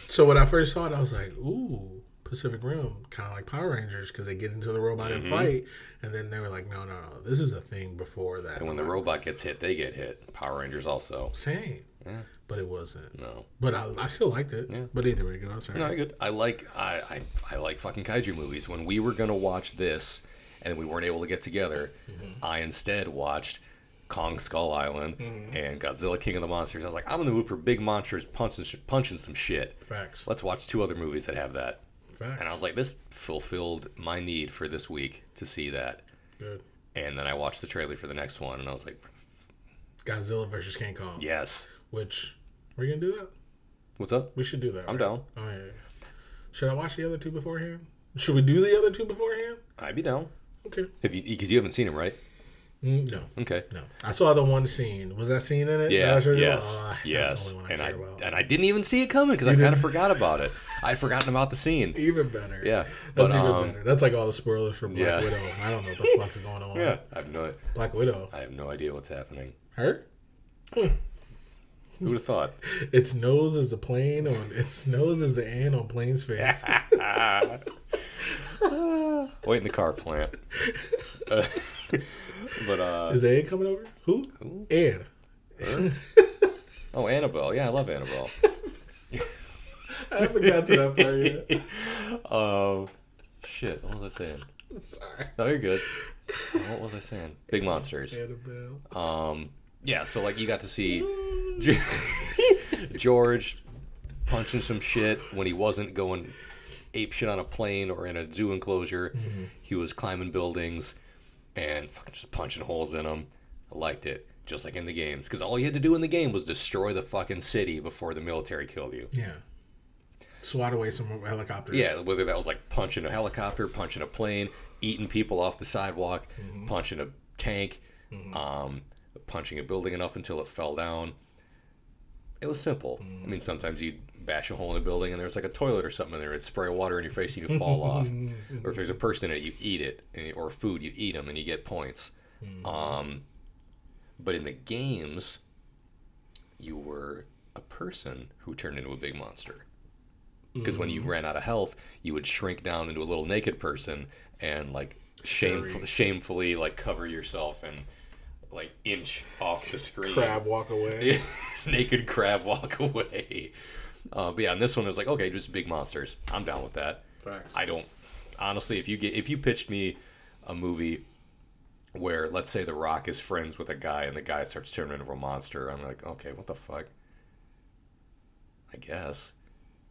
so when I first saw it, I was like, ooh, Pacific Rim, kind of like Power Rangers, because they get into the robot and fight, and then they were like, no, no, no, this is a thing before that. And when the robot gets hit, they get hit. Power Rangers also. same, Yeah. but it wasn't. No. But I, I still liked it. Yeah. But either way, go. Sorry. No, good. I like I, I I like fucking kaiju movies. When we were gonna watch this and we weren't able to get together, Mm-hmm. I instead watched Kong Skull Island and Godzilla King of the Monsters. I was like, I'm in the mood for big monsters punching punching some shit. Facts. Let's watch two other movies that have that. Facts. And I was like, this fulfilled my need for this week to see that. Good. And then I watched the trailer for the next one, and I was like, Godzilla versus King Kong. yes. Which we're gonna do that. What's up? We should do that. I'm right? down. Yeah, yeah. Should I watch the other two beforehand? Should we do the other two beforehand? I'd be down. Okay. Have you? Because you haven't seen them, right? Mm, no. Okay. No. I saw the one scene. Was that scene in it? Yeah. I showed you? Yes. Oh, yes. only one I And I about. and I didn't even see it coming because I kind of forgot about it. I'd forgotten about the scene. Even better. Yeah. That's But even um, better. That's like all the spoilers from Black yeah. Widow. I don't know what the fuck's going on. yeah, I have no. Black Widow. I have no idea what's happening. Her? Who would have thought? Its nose is the plane on its nose is the ant on plane's face. Wait in the car plant. Uh, but uh, is ant coming over? Who? Who? Ant. oh, Annabelle. Yeah, I love Annabelle. I haven't got to that part yet. Um, shit. What was I saying? Sorry. No, you're good. What was I saying? Big monsters. Annabelle. Um, yeah, so like you got to see George punching some shit when he wasn't going ape shit on a plane or in a zoo enclosure. He was climbing buildings and fucking just punching holes in them. I liked it, just like in the games, because all you had to do in the game was destroy the fucking city before the military killed you. Yeah. Swat away some helicopters. Yeah, whether that was like punching a helicopter, punching a plane, eating people off the sidewalk, punching a tank, um, punching a building enough until it fell down. It was simple. I mean, sometimes you'd bash a hole in a building and there's like a toilet or something in there. It'd spray water in your face and you fall off. Or if there's a person in it, you eat it, and- or food, you eat them and you get points. Um, but in the games, you were a person who turned into a big monster because when you ran out of health, you would shrink down into a little naked person and like shameful, shamefully like cover yourself and like inch off the screen. Crab walk away. naked crab walk away. Uh, but yeah, and this one is like okay, just big monsters. I'm down with that. Facts. I don't honestly. If you get if you pitched me a movie where let's say The Rock is friends with a guy and the guy starts turning into a monster, I'm like, okay, what the fuck? I guess.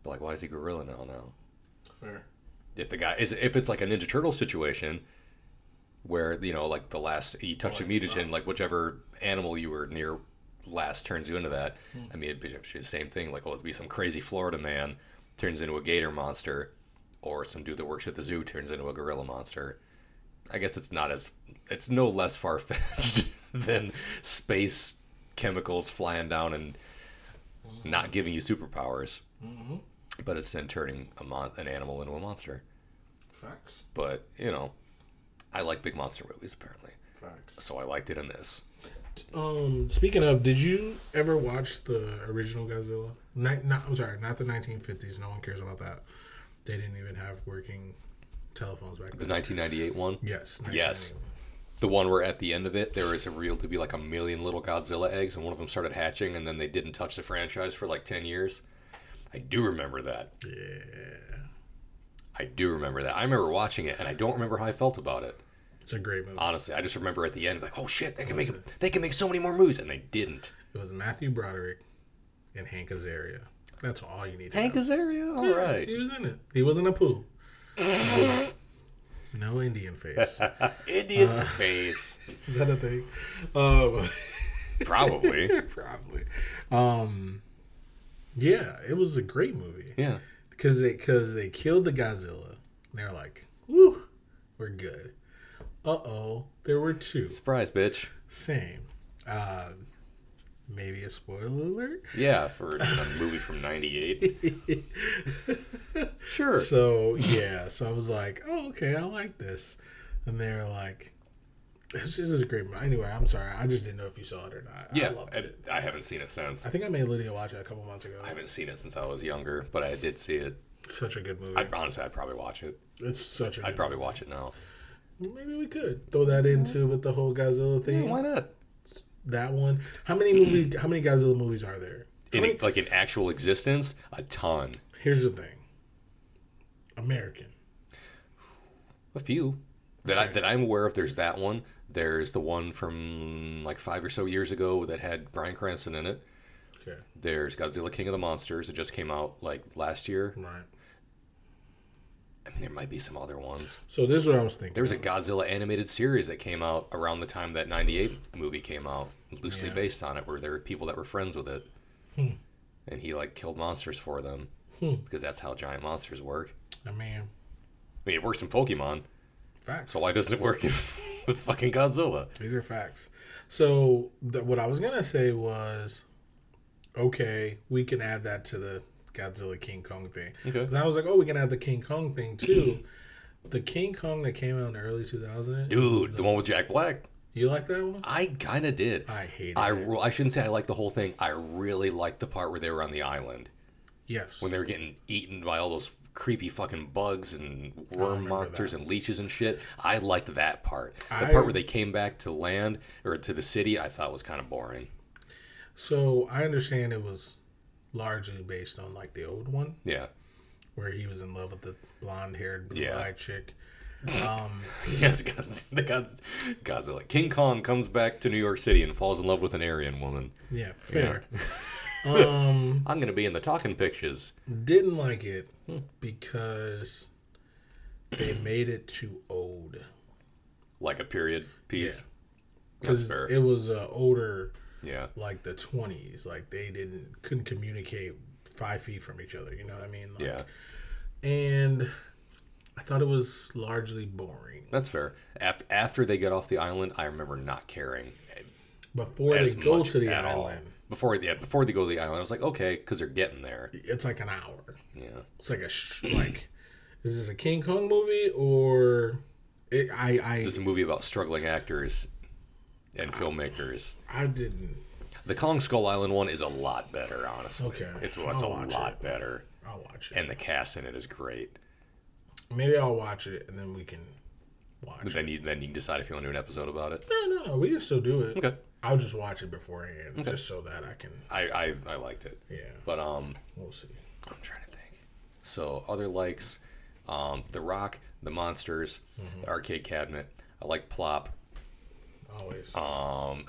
But like, why is he gorilla now? Now, Fair. if the guy is if it's like a Ninja Turtle situation where you know like the last you touch a mutagen, uh, like whichever animal you were near last turns you into that. Hmm. I mean, it'd be it'd be the same thing. Like, oh, it'd be some crazy Florida man turns into a gator monster, or some dude that works at the zoo turns into a gorilla monster. I guess it's not as it's no less far fetched than space chemicals flying down and hmm. not giving you superpowers. Mm-hmm. But it's then turning a mon- an animal into a monster. Facts. But you know, I like big monster movies apparently, Facts. so I liked it in this. Um, speaking of, did you ever watch the original Godzilla? Ni- not, I'm sorry, not the 1950s. No one cares about that. They didn't even have working telephones back then. The 1998 one, yes. Yes. the one where at the end of it there was revealed to be like a million little Godzilla eggs, and one of them started hatching, and then they didn't touch the franchise for like 10 years. I do remember that. Yeah. I do remember that. I remember watching it, and I don't remember how I felt about it. It's a great movie. Honestly, I just remember at the end, like, oh shit, they can make they can make so many more movies, and they didn't. It was Matthew Broderick and Hank Azaria. That's all you need to Hank know. Azaria, all right. He was in it. He wasn't Apu. no Indian face. Indian Uh, face, Is that a thing? Um, probably. probably. Um, yeah, it was a great movie Yeah. because they because they killed the Godzilla. They're like, "Woo, we're good." Uh oh, there were two. Surprise, bitch. Same. Uh, maybe a spoiler alert. Yeah, for a movie from '98. Sure. So yeah, so I was like, "Oh, okay, I like this," and they're like, "This is a great movie." Anyway, I'm sorry, I just didn't know if you saw it or not. Yeah, I I, it. I haven't seen it since. I think I made Lydia watch it a couple months ago. I haven't seen it since I was younger, but I did see it. Such a good movie. I'd honestly, I'd probably watch it. it's such a. I'd probably movie. watch it now. Maybe we could throw that into with the whole Godzilla thing. Why not? That one. How many movie? How many Godzilla movies are there? How In many- like in actual existence, a ton, Here's the thing. American. a few that I, that I'm aware of. There's that one. There's the one from like five or so years ago that had Bryan Cranston in it. Okay. There's Godzilla King of the Monsters. It just came out like last year. Right. I mean, there might be some other ones. So this is what I was thinking. There was a Godzilla animated series that came out around the time that 98 movie came out, loosely Yeah. based on it, where there were people that were friends with it. Hmm. And he like killed monsters for them Hmm. because that's how giant monsters work. I mean, I mean, it works in Pokemon, facts. so why doesn't it work with fucking Godzilla? These are facts. So th- what I was gonna say was, okay, we can add that to the Godzilla King Kong thing. Okay. Then I was like, oh, we can add the King Kong thing too. the King Kong that came out in the early 2000s. Dude, the one with Jack Black. you like that one? I kind of did. I hate I, it. I shouldn't say I liked the whole thing. I really liked the part where they were on the island Yes. when they were getting eaten by all those creepy fucking bugs and worm remember monsters and leeches and shit. I liked that part. The I- part where they came back to land or to the city, I thought was kind of boring. so I understand it was largely based on like the old one Yeah. where he was in love with the blonde haired blue Yeah. eyed chick. Um, Yes, God's, the God's, Godzilla. King Kong comes back to New York City and falls in love with an Aryan woman. yeah, fair. um, I'm gonna be in the talking pictures. didn't like it because they made it too old. Like a period piece. Because fair. it was uh, older, Yeah. like the twenties. Like they didn't couldn't communicate five feet from each other. You know what I mean? Like, Yeah. And I thought it was largely boring. That's fair. After, after they get off the island, I remember not caring Before they go to the island, Before, yeah, before they go to the island, I was like, okay, because they're getting there. it's like an hour. Yeah. It's like a sh- like. Is this a King Kong movie or? It, I I This a movie about struggling actors and filmmakers. I didn't. The Kong Skull Island one is a lot better, honestly. Okay, It's, it's a lot better. I'll watch it. And the cast in it is great. Maybe I'll watch it and then we can watch. But it. then you then you can decide if you want to do an episode about it. No, no, no. We can still do it. Okay. I'll just watch it beforehand, just so that I can. I, I, I liked it. Yeah, But um we'll see. I'm trying to think. So other likes, um, The Rock, The Monsters, Mm-hmm. The Arcade Cabinet. I like Plop. Always. Um,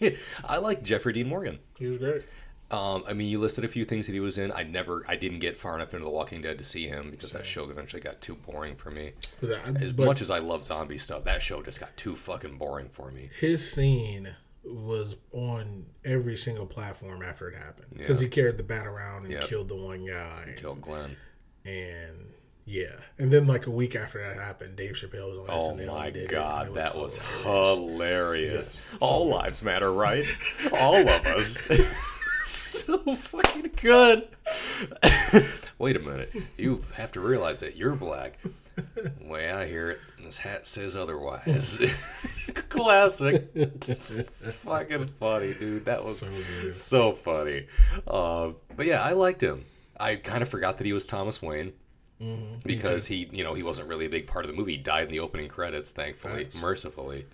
I like Jeffrey Dean Morgan. he was great. Um, I mean, you listed a few things that he was in. I never, I didn't get far enough into The Walking Dead to see him because that show eventually got too boring for me. I- As much as I love zombie stuff, that show just got too fucking boring for me. his scene was on every single platform after it happened because Yeah. he carried the bat around and Yep. killed the one guy. And, killed Glenn. And yeah, and then like a week after that happened, Dave Chappelle was on Oh SNL. my and did it, god, it that was hilarious. hilarious. Yes. All lives matter, right? All of us. so fucking good. Wait a minute. You have to realize that you're black. Way I hear it, this hat says otherwise. Classic. fucking funny, dude. That was So so funny. Uh, but yeah, I liked him. I kind of forgot that he was Thomas Wayne because he, you know, he wasn't really a big part of the movie. He died in the opening credits, thankfully, Facts. mercifully.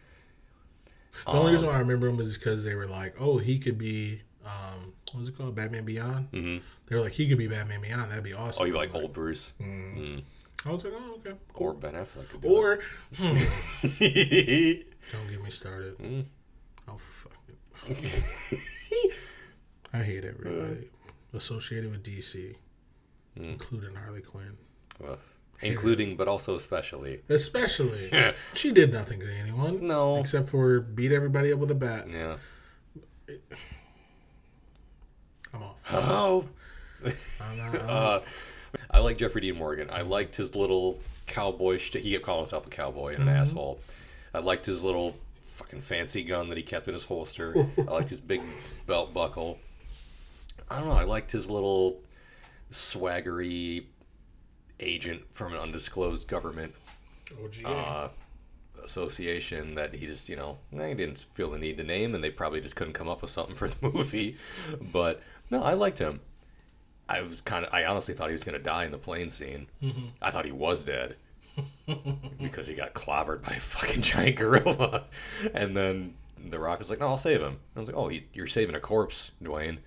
The only Um, reason why I remember him was because they were like, "Oh, he could be, um, what was it called, Batman Beyond?" Mhm. They were like, "He could be Batman Beyond. That'd be awesome." Oh, you like was old Bruce Mm. I was like, "Oh, okay." or Ben Affleck? could Or hmm, don't get me started. Mm. Oh fuck it. I hate everybody associated with DC, Mm. including Harley Quinn. Well, including, but also especially. Especially, she did nothing to anyone. No. except for beat everybody up with a bat. Yeah. Off. Oh. I'm not, Uh, I like Jeffrey Dean Morgan. I liked his little cowboy. Sh- he kept calling himself a cowboy and an Mm-hmm. asshole. I liked his little fucking fancy gun that he kept in his holster. I liked his big belt buckle. I don't know. I liked his little swaggery agent from an undisclosed government OGA. uh, association that he just, you know, eh, he didn't feel the need to name, and they probably just couldn't come up with something for the movie. But no, I liked him. I was kind of, I honestly thought he was going to die in the plane scene. Mm-hmm. I thought he was dead because he got clobbered by a fucking giant gorilla. And then The Rock was like, no, I'll save him. I was like, oh, you're saving a corpse, Dwayne.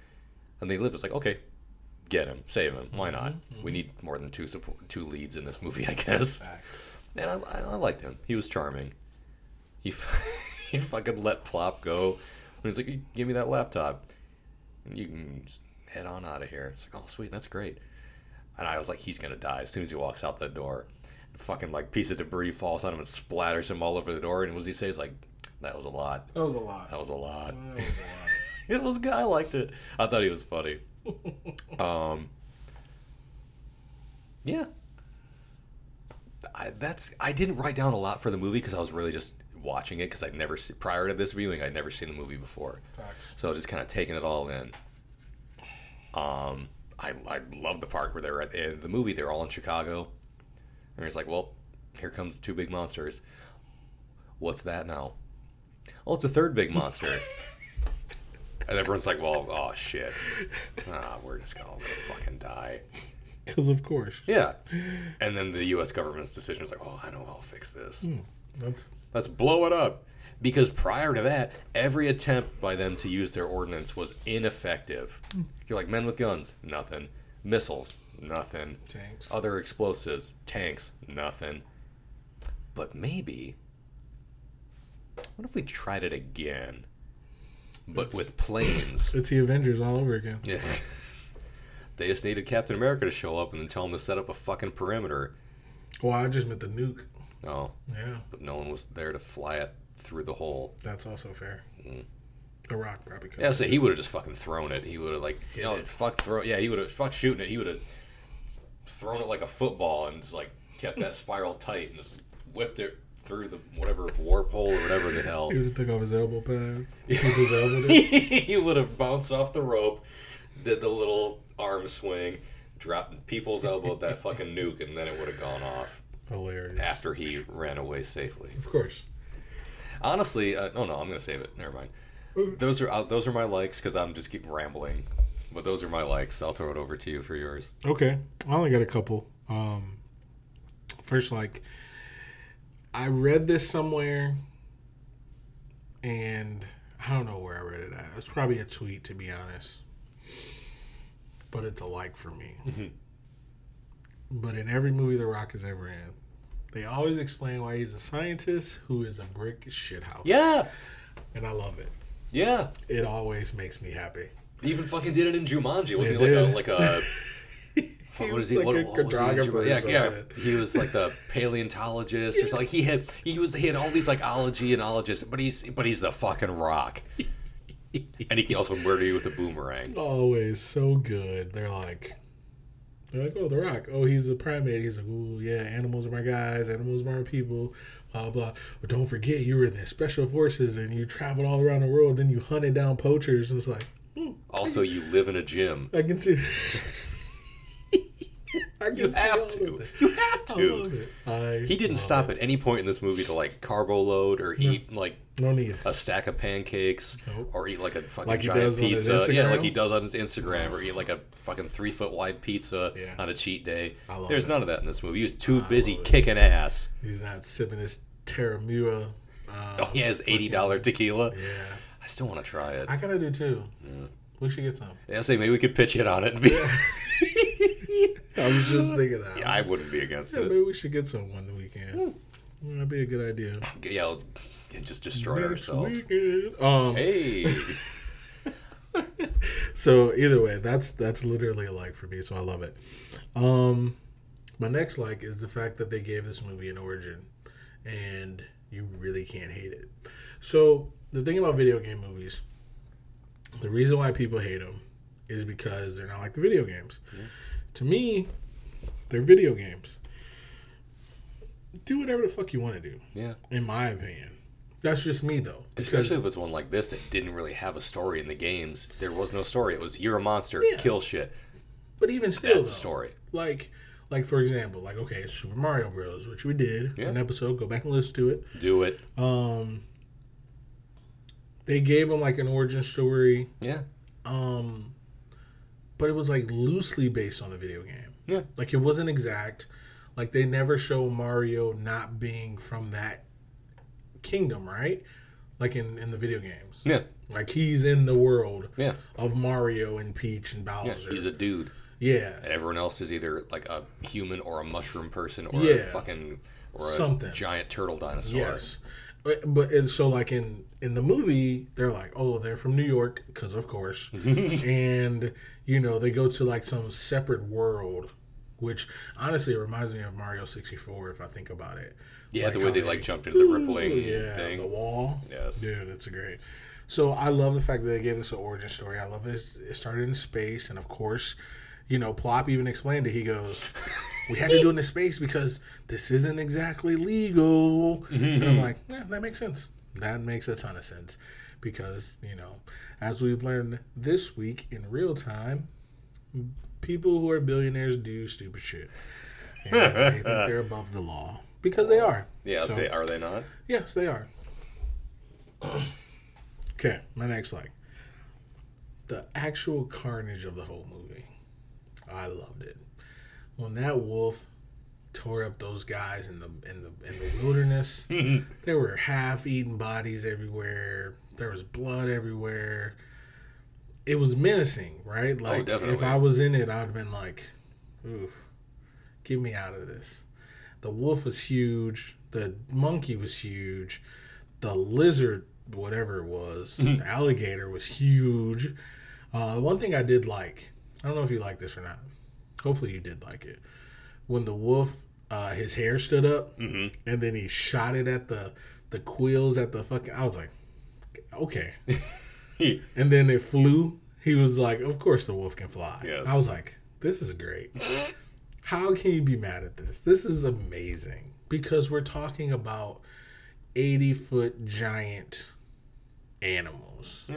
And they live. It's like, okay, get him, save him. Why not? Mm-hmm. We need more than two support, two leads in this movie, I guess. And I, I, liked him. He was charming. He, he fucking let Plop go. When he's like, give me that laptop. And you can just head on out of here. It's like, oh, sweet, that's great. And I was like, he's going to die as soon as he walks out that door. fucking like piece of debris falls on him and splatters him all over the door. And what does he say? He's like, that was a lot. That was a lot. That was a lot. That was a lot. It was good. I liked it. I thought he was funny. um, yeah. I, that's. I didn't write down a lot for the movie because I was really just watching it because I'd never se- prior to this viewing I'd never seen the movie before, Facts. so just kind of taking it all in. Um, I I love the part where they're at the end of the movie. They're all in Chicago, and it's like, well, here comes two big monsters. What's that now? Oh, it's a third big monster. And everyone's like, well, oh shit. Ah, we're just gonna, all gonna fucking die. Because of course. Yeah. And then the US government's decision is like, oh, I know I'll fix this. Hmm. That's Let's blow it up. Because prior to that, every attempt by them to use their ordinance was ineffective. Hmm. You're like, men with guns, nothing. Missiles, nothing. tanks. Other explosives, tanks, nothing. but maybe. What if we tried it again? But It's- with planes. It's the Avengers all over again. yeah. They just needed Captain America to show up and then tell him to set up a fucking perimeter. Well, I just meant the nuke. No, Yeah, but no one was there to fly it through the hole. that's also fair. Mm. The Rock probably could. Yeah, so he would have just fucking thrown it. He would have like, Hit no, it. fuck throw. Yeah, he would have fuck shooting it. He would have thrown it like a football and just like kept that spiral tight and just whipped it through the whatever warp hole or whatever the hell. He would have took off his elbow pad. His elbow he would have bounced off the rope, did the little arm swing, dropped people's elbow at that fucking nuke, and then it would have gone off Hilarious. after he ran away safely. Of course. Honestly, uh, oh no, I'm gonna save it. Never mind. Those are uh, those are my likes because I'm just keep rambling. But those are my likes. I'll throw it over to you for yours. Okay, I only got a couple. Um, first, like, I read this somewhere, and I don't know where I read it at. It's probably a tweet, to be honest. But it's a like for me. Mhm. but in every movie The Rock is ever in, they always explain why he's a scientist who is a brick shithouse. Yeah, and I love it. yeah. It always makes me happy. He even fucking did it in Jumanji. Wasn't They he like a did. like a He what was is he? like what, a what was he Yeah, yeah. He was like the paleontologist or something. Like he had he was he had all these like ology and ologists, but he's but he's the fucking rock. and he can also murder you with a boomerang. always so good. They're like, they're like, oh, The Rock. Oh, he's a primate. He's like, oh, yeah, animals are my guys. Animals are my people. Blah blah. But don't forget, you were in the special forces and you traveled all around the world. Then you hunted down poachers. And it's like, hmm, Also, you live in a gym. I can see. I You have to. it. You have I to. love it. I He didn't love stop it. at any point in this movie to like carbo load or eat like No need. a stack of pancakes Nope. or eat like a fucking Like he giant does on his pizza. Yeah, like he does on his Instagram, or eat like a fucking three foot wide pizza Yeah. on a cheat day. I love There's it. none of that in this movie. He was too I busy love it. kicking ass. He's not sipping his Teremana. Uh, Oh, he has eighty dollar tequila. Yeah, I still want to try it. I gotta do too. Yeah. We should get some. Yeah, say maybe we could pitch it on it. And be, I was just thinking that. yeah, I wouldn't be against Yeah, it. maybe we should get some one weekend. That'd be a good idea. Yeah, let's and just destroy Next ourselves. weekend. Um, Hey, so either way, that's that's literally a like for me. So I love it. Um, my next like is the fact that they gave this movie an origin, and you really can't hate it. So the thing about video game movies, the reason why people hate them is because they're not like the video games. Yeah. To me, they're video games. Do whatever the fuck you want to do. yeah. in my opinion. That's just me though. Especially if it's one like this that didn't really have a story in the games. There was no story. It was you're a monster, Yeah. kill shit. but even still That's though, the story. like like for example, like okay, Super Mario Bros, which we did Yeah. an episode, go back and listen to it. Do it. Um they gave him like an origin story. Yeah. Um but it was like loosely based on the video game. Yeah. Like it wasn't exact. Like they never show Mario not being from that kingdom, right? Like in in the video games. Yeah. Like he's in the world Yeah. of Mario and Peach and Bowser. Yeah. He's a dude. yeah. And everyone else is either like a human or a mushroom person or a fucking or a Something. giant turtle dinosaur. Yes. But, but and so like in in the movie they're like oh they're from New York because of course and you know they go to like some separate world which honestly it reminds me of Mario 64 if I think about it Yeah, Like the way they they- like jumped into the rippling yeah thing. the wall Yes. dude it's a great so I love the fact that they gave us an origin story I love it it started in space and of course you know Plop even explained it he goes we had to do it in space because this isn't exactly legal. Mm-hmm, and I'm mm-hmm. like, yeah, that makes sense. That makes a ton of sense. Because, you know, as we've learned this week in real time, people who are billionaires do stupid shit. And they think they're above the law. Because they are. Yeah, So- say, are they not? Yes, they are. Okay, my next like the actual carnage of the whole movie. I loved it when that wolf tore up those guys in the in the in the wilderness. there were half-eaten bodies everywhere. There was blood everywhere. It was menacing, right? Like if. I was in it, I'd have been like, "Ooh, get me out of this." The wolf was huge. The monkey was huge. The lizard, whatever it was, Mm-hmm. the alligator was huge. Uh, one thing I did like, I don't know if you like this or not. Hopefully you did like it. When the wolf, uh, his hair stood up, Mhm. and then he shot it at the the quills at the fucking. I was like, okay. and then it flew. He was like, of course the wolf can fly. Yes. I was like, this is great. How can you be mad at this? This is amazing because we're talking about 80 foot giant animals.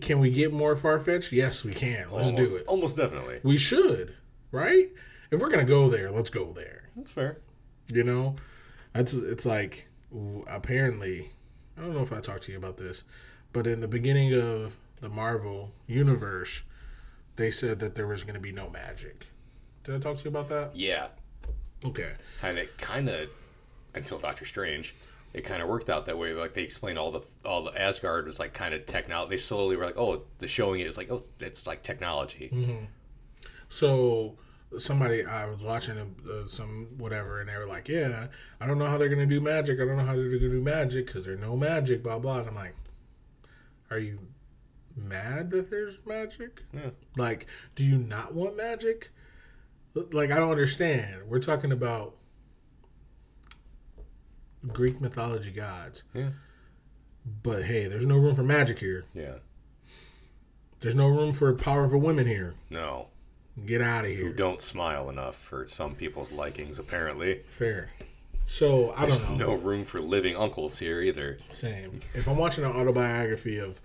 Can we get more far fetched? Yes, we can. Let's almost, do it. Almost definitely. We should, right? If we're gonna go there, let's go there. That's fair. You know, it's it's like apparently, I don't know if I talked to you about this, but in the beginning of the Marvel universe, they said that there was going to be no magic. Did I talk to you about that? Yeah. Okay. And it kind of, until Doctor Strange, it kind of worked out that way. Like they explained all the all the Asgard was like kind of technology. They slowly were like, oh, the showing it is like, oh, it's like technology. Mm-hmm. So somebody I was watching uh, some whatever, and they were like, "Yeah, I don't know how they're gonna do magic. I don't know how they're gonna do magic because there's no magic." Blah blah. And I'm like, "Are you mad that there's magic? Yeah. Like, do you not want magic? Like, I don't understand. We're talking about Greek mythology gods, Yeah. but hey, there's no room for magic here. Yeah. There's no room for powerful women here. No. Get out of here. Who don't smile enough for some people's likings, apparently. Fair. So I There's don't know. no room for living uncles here either. Same. If I'm watching an autobiography of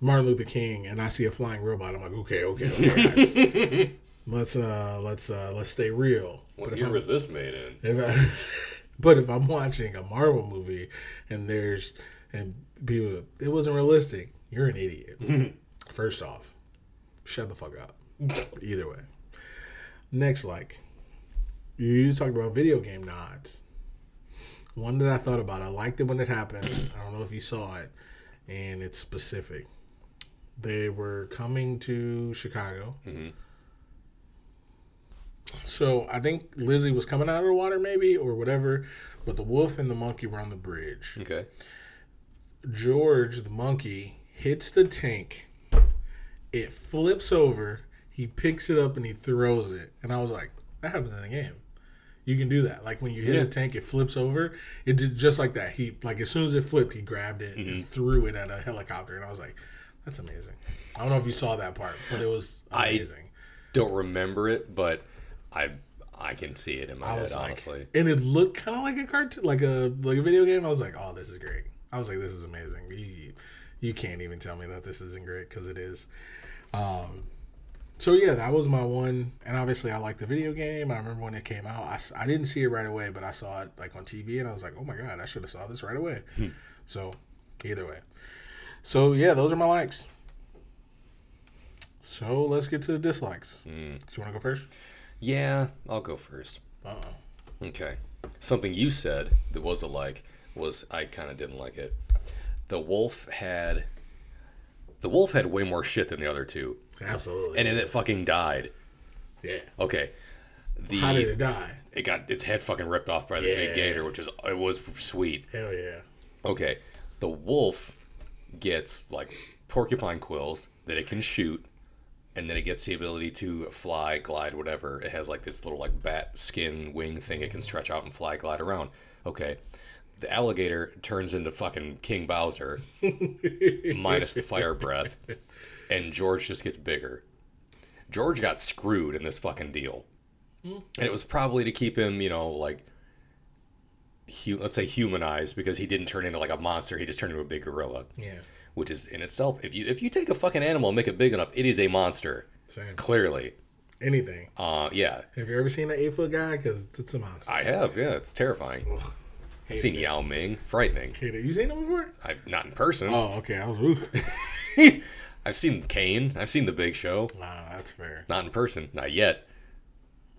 Martin Luther King and I see a flying robot, I'm like, okay, okay, okay, guys. let's uh, let's uh, let's stay real. What but year was this made in? if I, but if I'm watching a Marvel movie and there's and people, it wasn't realistic. You're an idiot. First off, shut the fuck up. Either way. Next, like you talked about video game nods. One that I thought about, I liked it when it happened. I don't know if you saw it, and it's specific. They were coming to Chicago. Mhm. So I think Lizzie was coming out of the water, maybe, or whatever, but the wolf and the monkey were on the bridge. Okay. George, the monkey, hits the tank. It flips over. He picks it up and he throws it. And I was like, that happens in the game. You can do that. Like when you hit Yeah. a tank, it flips over. It did just like that. He like as soon as it flipped, he grabbed it and threw it at a helicopter. And I was like, that's amazing. I don't know if you saw that part, but it was amazing. I-. Don't remember it, but I I can see it in my I, head, like, honestly. and it looked kind of like a cartoon, like a like a video game. I was like, oh, this is great. I was like, this is amazing. You, you can't even tell me that this isn't great because it is. Um, so yeah, that was my one, and obviously I like the video game. I remember when it came out. I, I didn't see it right away, but I saw it like on TV, and I was like, oh my god, I should have saw this right away. So either way, so yeah, those are my likes. So let's get to the dislikes. Mm. Do you want to go first? Yeah, I'll go first. Uh oh. Okay. Something you said that was a like was I kind of didn't like it. The wolf had the wolf had way more shit than the other two, Absolutely. and then it fucking died. yeah. Okay. The How did it die? it got its head fucking ripped off by the big gator, which was it was sweet. Hell yeah. Okay, the wolf gets like porcupine quills that it can shoot, and then it gets the ability to fly, glide, whatever. It has like this little like bat skin wing thing it can stretch out and fly, glide around. Okay, the alligator turns into fucking King Bowser, minus the fire breath, and George just gets bigger. George got screwed in this fucking deal, and it was probably to keep him, you know, like hu- let's say humanized because he didn't turn into like a monster. He just turned into a big gorilla, Yeah. which is in itself. If you if you take a fucking animal and make it big enough, it is a monster. Same. Clearly, Anything. uh, yeah, Have you ever seen an eight foot guy? Because it's a monster. I have. Yeah, it's terrifying. I've seen Yao Ming, frightening. Hate it. You seen him before? I've not in person. Oh, okay. I was. Ooh. I've seen Kane. I've seen The Big Show. nah, that's fair. Not in person, not yet.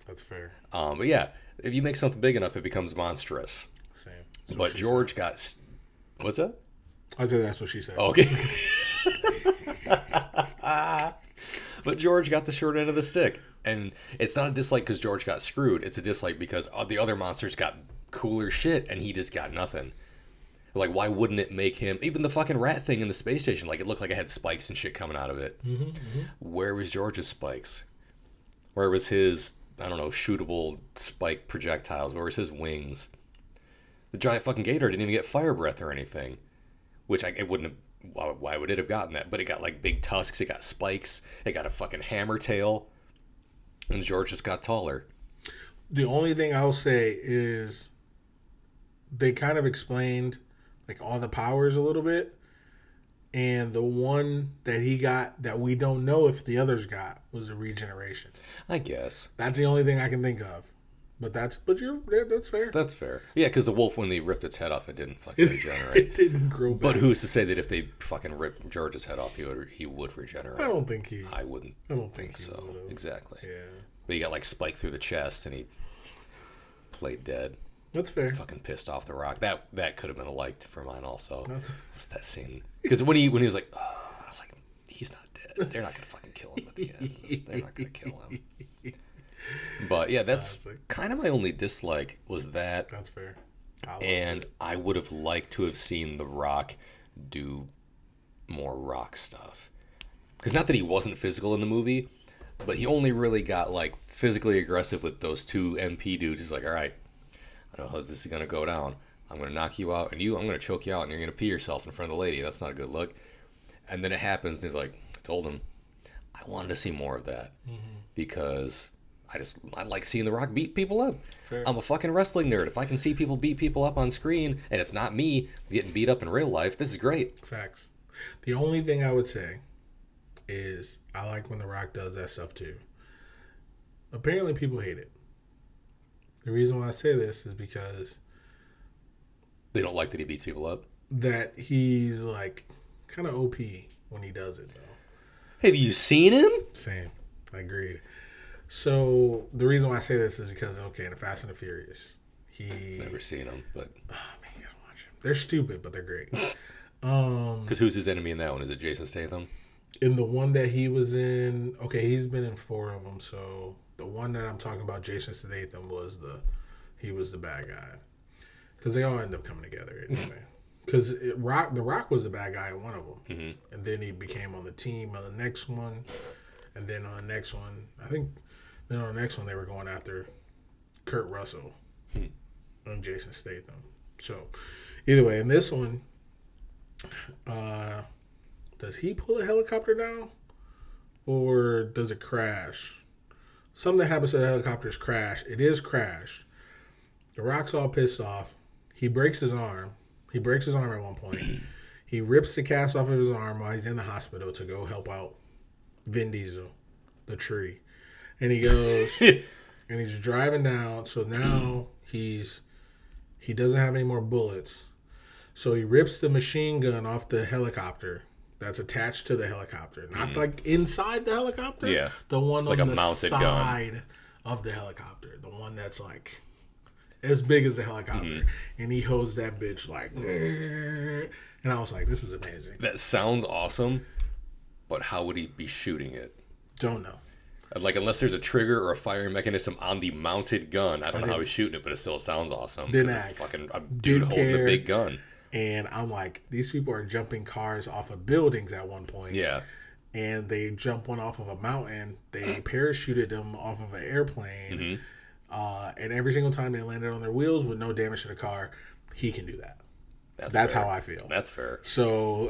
That's fair. Um, but yeah, if you make something big enough, it becomes monstrous. Same. That's But George got. s- What's that? I said that's what she said. Okay. but George got the short end of the stick. And it's not a dislike because George got screwed. It's a dislike because the other monsters got cooler shit, and he just got nothing. Like, why wouldn't it make him even the fucking rat thing in the space station? Like, it looked like it had spikes and shit coming out of it. Mm-hmm, mm-hmm. Where was George's spikes? Where was his I don't know shootable spike projectiles? Where was his wings? The giant fucking gator didn't even get fire breath or anything, which I it wouldn't have. Why, why would it have gotten that? But it got like big tusks. It got spikes. It got a fucking hammer tail, and George just got taller. The only thing I'll say is they kind of explained like all the powers a little bit. And the one that he got that we don't know if the others got was the regeneration. I guess That's the only thing I can think of. But that's but you're that's fair. that's fair. Yeah, because the wolf when they ripped its head off, it didn't fucking regenerate. it didn't grow back. But who's to say that if they fucking ripped George's head off, he would he would regenerate? I don't think he. I wouldn't I don't think think so. would've. Exactly. Yeah, But he got like spiked through the chest, and he played dead. That's fair. Fucking pissed off the rock. That that could have been a liked for mine also. That's was that scene because when he when he was like, oh, I was like, he's not dead. They're not gonna fucking kill him at the end. They're not gonna kill him. But yeah, that's Classic. kind of my only dislike was that, that's fair. I and it. I would have liked to have seen The Rock do more rock stuff. Because not that he wasn't physical in the movie, but he only really got like physically aggressive with those two MP dudes. He's like, all right, I know how this is gonna go down. I'm gonna knock you out, and you, I'm gonna choke you out, and you're gonna pee yourself in front of the lady. That's not a good look. And then it happens, and he's like, I told him, I wanted to see more of that mm-hmm. because I just I like seeing The Rock beat people up. Fair. I'm a fucking wrestling nerd. If I can see people beat people up on screen, and it's not me getting beat up in real life, this is great. Facts. The only thing I would say is I like when The Rock does that stuff too. Apparently, people hate it. The reason why I say this is because They don't like that he beats people up. that he's like kind of OP when he does it, though. Have you seen him? Same. I agreed. So the reason why I say this is because okay, in the Fast and the Furious, he Never seen him, but oh man, you gotta watch him. They're stupid, but they're great. Um, because who's his enemy in that one? Is it Jason Statham? in the one that he was in, okay, he's been in four of them. So the one that I'm talking about, Jason Statham, was the he was the bad guy because they all end up coming together anyway. Because Rock, the Rock was the bad guy in one of them, Mm-hmm. and then he became on the team on the next one, and then on the next one, I think, then on the next one they were going after Kurt Russell and Jason Statham. So either way, in this one, uh, does he pull a helicopter down, or does it crash? Something happens to the helicopter's crash. It is crash. The Rock's all pissed off. He breaks his arm. He breaks his arm at one point. he rips the cast off of his arm while he's in the hospital to go help out Vin Diesel, the tree. And he goes and he's driving down. So now he's he doesn't have any more bullets. So he rips the machine gun off the helicopter that's attached to the helicopter, not mm. like inside the helicopter. Yeah. the one Like on a the mounted gun. side of the helicopter, the one that's like as big as the helicopter, Mm-hmm. and he holds that bitch like, and I was like, this is amazing. That sounds awesome, but how would he be shooting it? Don't know. Uh, like unless there's a trigger or a firing mechanism on the mounted gun, I don't know how he's shooting it, but it still sounds awesome. Didn't ask. fucking a dude Didn't holding care. a big gun. And I'm like, these people are jumping cars off of buildings at one point. Yeah, and they jump one off of a mountain. They parachuted them off of an airplane, Mm-hmm. uh, and every single time they landed on their wheels with no damage to the car, he can do that. that's That's how I feel. That's fair. So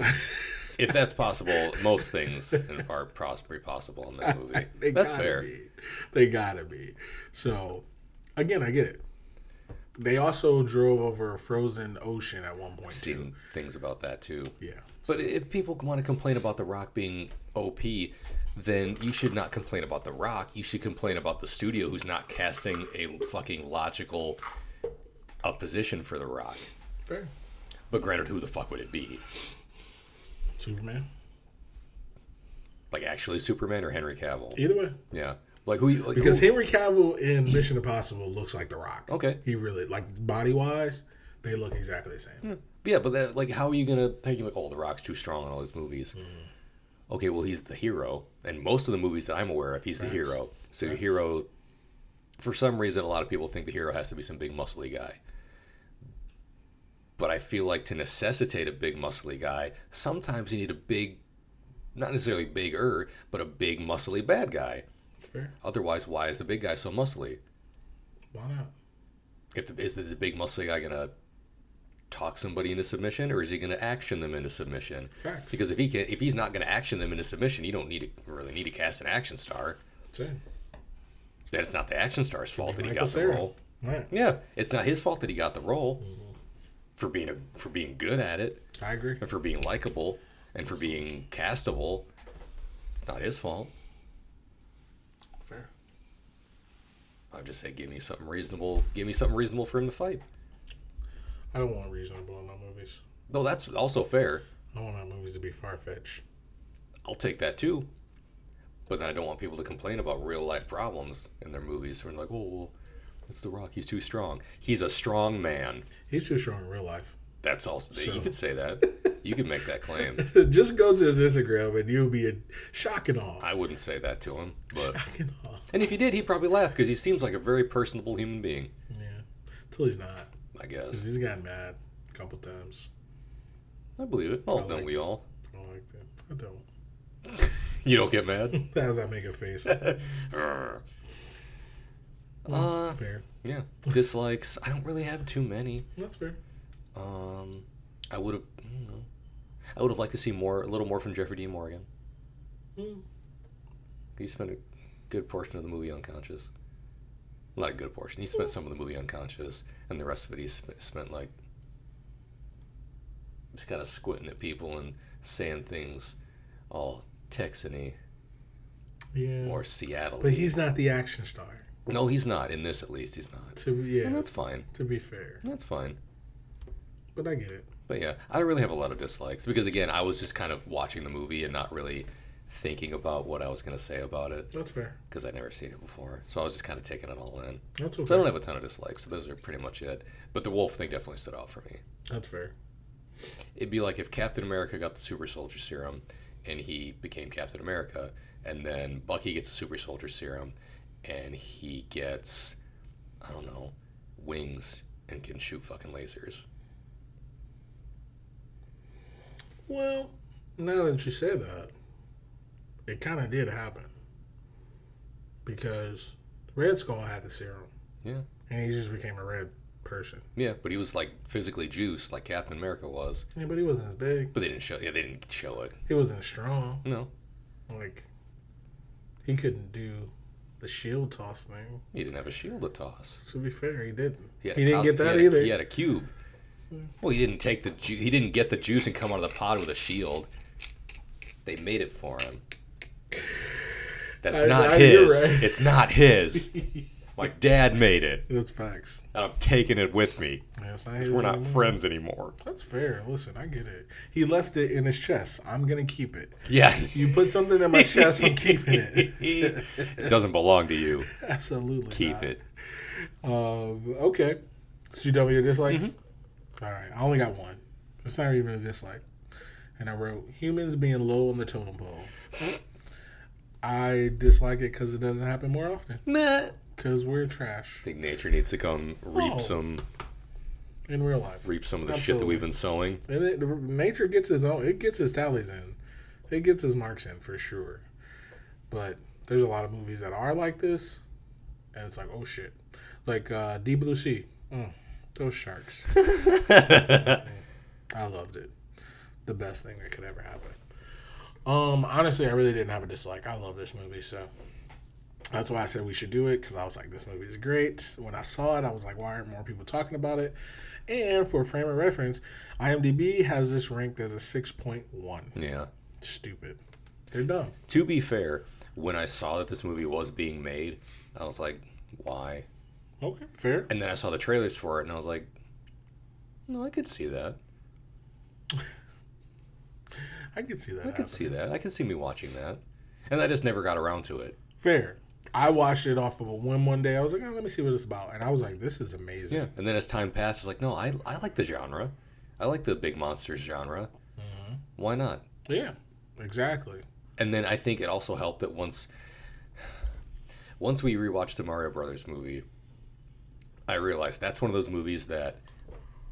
If that's possible, most things are possibly possible in that movie. they That's gotta fair. Be. They gotta be. So again, I get it. They also drove over a frozen ocean at one point too. Seen things about that too. Yeah, But if people want to complain about The Rock being OP, then you should not complain about The Rock. You should complain about the studio who's not casting a fucking logical opposition for The Rock. fair. But granted, who the fuck would it be? Superman. Like actually Superman or Henry Cavill? Either way, Yeah. Like who? Like because who, Henry Cavill in Mission Impossible looks like The Rock. Okay. He really like body wise, they look exactly the same. Hmm. Yeah, but that, like, how are you gonna? How you like? Oh, The Rock's too strong in all his movies. Hmm. Okay, well, he's the hero, and most of the movies that I'm aware of, he's the hero. So your hero, for some reason, a lot of people think the hero has to be some big muscly guy. But I feel like to necessitate a big muscly guy, sometimes you need a big, not necessarily bigger, but a big muscly bad guy. Fair. Otherwise, why is the big guy so muscly? Why not? If the, is this big muscly guy gonna talk somebody into submission, or is he gonna action them into submission? Facts. Because if he can, if he's not gonna action them into submission, you don't need to really need to cast an action star. Same. That it's not the action star's fault that he got the role. Right. Yeah, it's not his fault that he got the role Mm-hmm. for being a, for being good at it I agree. and for being likable and for being castable. It's not his fault. Fair. I would just say, give me something reasonable. Give me something reasonable for him to fight. I don't want reasonable in my movies. Though that's also fair. I don't want my movies to be far fetched. I'll take that too. But then I don't want people to complain about real life problems in their movies. When like, oh, well, it's The Rock. He's too strong. He's a strong man. He's too strong in real life. That's also So- you could say that. You could make that claim. Just go to his Instagram and you'll be in shock and awe. I wouldn't say that to him, but Shock and awe. and if he did, he'd probably laugh because he seems like a very personable human being. Yeah. Until he's not. I guess he's gotten mad a couple times. I believe it. Oh, I don't like we all? I don't like that. I don't. You don't get mad. As I make a face. uh, fair. yeah. Dislikes. I don't really have too many. That's fair. Um, I would have. I. I would have liked to see more, a little more from Jeffrey Dean Morgan. Mm. He spent a good portion of the movie unconscious. Not a good portion. He spent some of the movie unconscious, and the rest of it he sp- spent like just kind of squinting at people and saying things all Texany Yeah. or Seattle. But he's not the action star. no, he's not in this. At least he's not. To yeah, And that's fine. To be fair, That's fine. But I get it. But yeah, I don't really have a lot of dislikes because again, I was just kind of watching the movie and not really thinking about what I was going to say about it That's fair. because I'd never seen it before. So I was just kind of taking it all in. That's okay. So I don't have a ton of dislikes. So those are pretty much it. But the wolf thing definitely stood out for me. That's fair. It'd be like if Captain America got the super soldier serum and he became Captain America, and then Bucky gets the super soldier serum and he gets, I don't know, wings and can shoot fucking lasers. Well, now that you say that, it kind of did happen because Red Skull had the serum. Yeah. and he just became a red person. Yeah, but he was like physically juiced like Captain America was. Yeah, but he wasn't as big. But they didn't show. Yeah, they didn't show it. He wasn't strong. No, Like he couldn't do the shield toss thing. he didn't have a shield to toss. To be fair, he didn't. He, He didn't cos- get that he a- either. He had a cube. Well, he didn't take the. Ju- he didn't get the juice and come out of the pod with a shield. They made it for him. That's I- not I- you're his. right. It's not his. My dad made it, That's facts. and I'm taking it with me. Yeah, it's not 'cause his We're not anymore. friends anymore. That's fair. Listen, I get it. He left it in his chest. I'm gonna keep it. Yeah. You put something in my chest, I'm keeping it. it doesn't belong to you. Absolutely. Keep not. it. Um, okay. So you done with your dislikes? All right. I only got one. It's not even a dislike. And I wrote humans being low on the totem pole. I dislike it because it doesn't happen more often. Meh. Because we're trash I think nature needs to come reap Oh. some in real life. reap some of the shit that we've been sowing. And it, nature gets his own. It gets his tallies in. It gets his marks in for sure. But there's a lot of movies that are like this, and it's like, oh shit, like uh, Deep Blue Sea. Mm, those sharks. I loved it. The best thing that could ever happen. Um, honestly, I really didn't have a dislike. I love this movie, so that's why I said we should do it because I was like, this movie is great. When I saw it, I was like, why aren't more people talking about it? And for frame of reference, IMDb has this ranked as a six point one. yeah. Stupid. They're dumb. To be fair, when I saw that this movie was being made, I was like, why? Okay, fair. And then I saw the trailers for it and I was like, no, I could see that. I could see that. I could see that. I could see me watching that. And I just never got around to it. Fair. I watched it off of a whim one day. I was like, oh, let me see what it's about, and I was like, this is amazing. Yeah. And then as time passed, it's like, no, I, I like the genre. I like the big monsters genre. Mm-hmm. Why not? Yeah, exactly. And then I think it also helped that once once we rewatched the Mario Brothers movie, I realized that's one of those movies that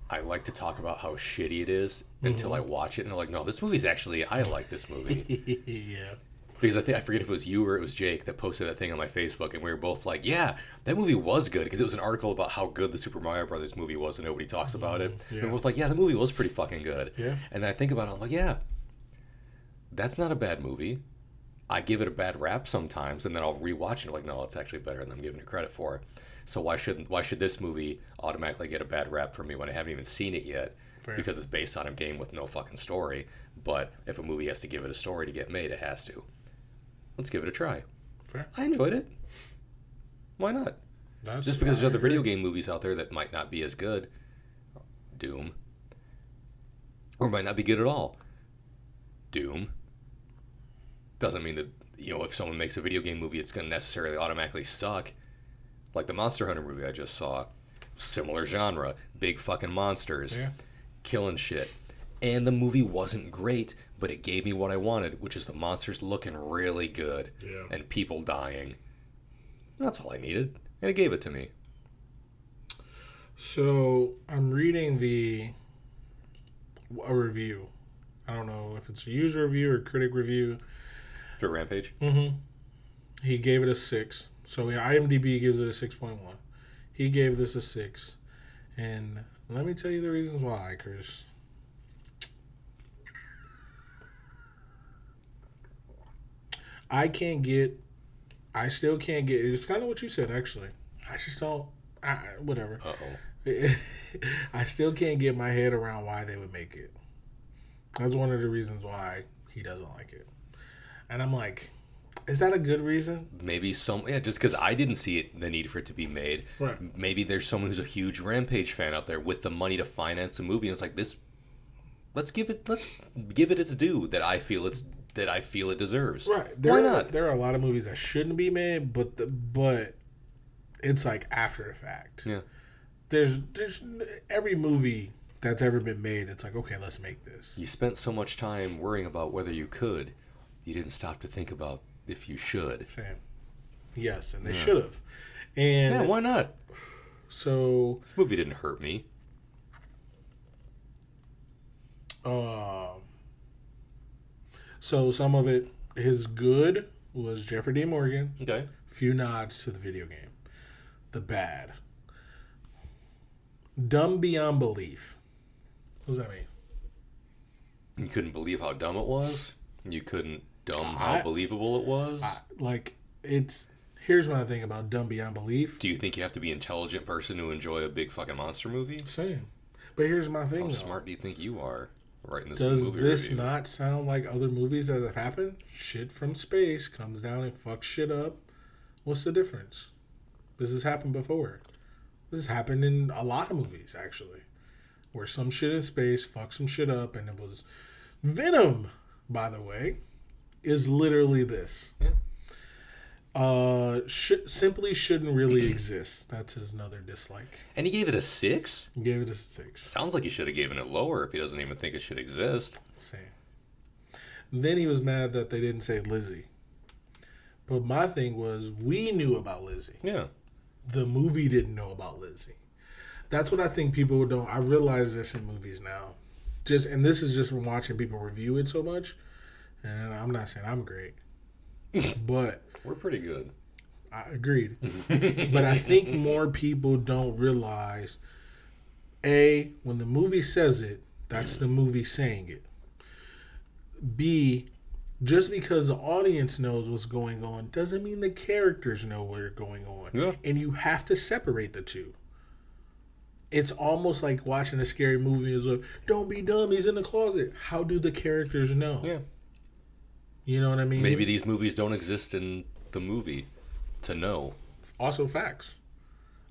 I like to talk about how shitty it is until I watch it and I'm like, no, this movie's actually I like this movie. yeah. because I think I forget if it was you or it was Jake that posted that thing on my Facebook and we were both like, yeah, that movie was good because it was an article about how good the Super Mario Brothers movie was and nobody talks about it. Mm-hmm. yeah. And we're both like, yeah, the movie was pretty fucking good. Yeah. And then I think about it, I'm like, yeah, that's not a bad movie. I give it a bad rap sometimes, and then I'll rewatch it. And I'm like, no, it's actually better than I'm giving it credit for. So why shouldn't why should this movie automatically get a bad rap for me when I haven't even seen it yet? Fair. Because it's based on a game with no fucking story. But if a movie has to give it a story to get made, it has to. Let's give it a try. Fair. I enjoyed it. Why not? That's, Just because there's other video game movies out there that might not be as good, Doom, or might not be good at all. Doom doesn't mean that you know if someone makes a video game movie, it's going to necessarily automatically suck. Like the Monster Hunter movie I just saw, similar genre, big fucking monsters, Yeah. killing shit. And the movie wasn't great, but it gave me what I wanted, which is the monsters looking really good Yeah. and people dying. That's all I needed, and it gave it to me. So I'm reading the a review. I don't know if it's a user review or critic review. For Rampage, Mm-hmm. He gave it a six. So yeah, IMDb gives it a six point one. He gave this a six, and let me tell you the reasons why, Chris. I can't get. I still can't get. It's kind of what you said, actually. I just don't. I, whatever. uh oh. I still can't get my head around why they would make it. That's one of the reasons why he doesn't like it. And I'm like, is that a good reason? Maybe some, yeah, just because I didn't see it, the need for it to be made. Right. Maybe there's someone who's a huge Rampage fan out there with the money to finance a movie, and it's like this. Let's give it. Let's give it its due that I feel it's that I feel it deserves. Right. There Why are, not? There are a lot of movies that shouldn't be made, but the, but it's like after the fact. Yeah. There's there's every movie that's ever been made. It's like okay, let's make this. You spent so much time worrying about whether you could, you didn't stop to think about if you should. Same. Yes, and they Yeah. should have. And Yeah, why not? so This movie didn't hurt me. Um, so some of it, his good was Jeffrey D. Morgan. Okay. Few nods to the video game. The bad. Dumb beyond belief. What does that mean? You couldn't believe how dumb it was. You couldn't dumb how I- believable it was. I, like it's. Here's my thing about dumb beyond belief. Do you think you have to be an intelligent person to enjoy a big fucking monster movie? Same. But here's my thing. How though. smart do you think you are Right in this movie? Does this review? not sound like other movies that have happened? Shit from space comes down and fucks shit up. What's the difference? This has happened before. This has happened in a lot of movies, actually, where some shit in space fucks some shit up, and it was Venom, by the way, is literally this. Yeah. Uh, sh- simply shouldn't really exist. That's his another dislike. And he gave it a six. Gave it a six. Sounds like he should have given it lower if he doesn't even think it should exist. Same. Then he was mad that they didn't say Lizzie. But my thing was, we knew about Lizzie. Yeah. The movie didn't know about Lizzie. That's what I think people don't. I realize this in movies now. Just and this is just from watching people review it so much. And I'm not saying I'm great, but We're pretty good. I agreed. but I think more people don't realize A, when the movie says it, that's the movie saying it. B, just because the audience knows what's going on doesn't mean the characters know what's going on. Yeah. And you have to separate the two. It's almost like watching a scary movie is like, don't be dumb, he's in the closet. How do the characters know? Yeah. You know what I mean? Maybe these movies don't exist in the movie to know. also facts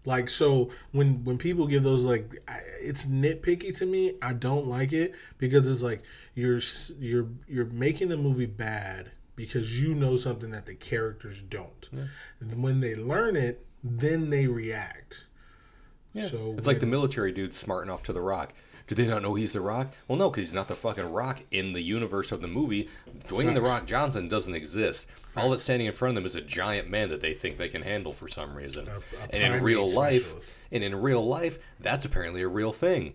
like so when when people give those like I- it's nitpicky to me i don't like it because it's like you're you're you're making the movie bad because you know something that the characters don't and when they learn it then they react Yeah. so It's like the military dude smarting off to the rock. Do they not know he's the rock? Well, no, because he's not the fucking rock in the universe of the movie. Dwayne the Rock Johnson doesn't exist. All that's standing in front of them is a giant man that they think they can handle for some reason. A- a and in real life, specialist. and in real life, that's apparently a real thing.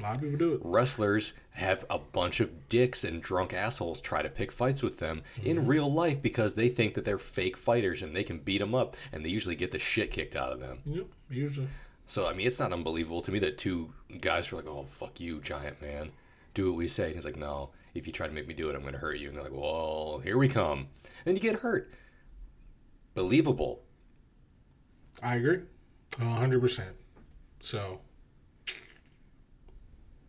A lot of people do it. wrestlers have a bunch of dicks and drunk assholes try to pick fights with them in mm-hmm. real life because they think that they're fake fighters and they can beat them up and they usually get the shit kicked out of them. Yep, usually. So I mean, it's not unbelievable to me that two guys are like, "Oh fuck you, giant man, do what we say." And he's like, "No, if you try to make me do it, I'm going to hurt you." And they're like, "Well, here we come," and you get hurt. Believable. I agree, a hundred percent. So,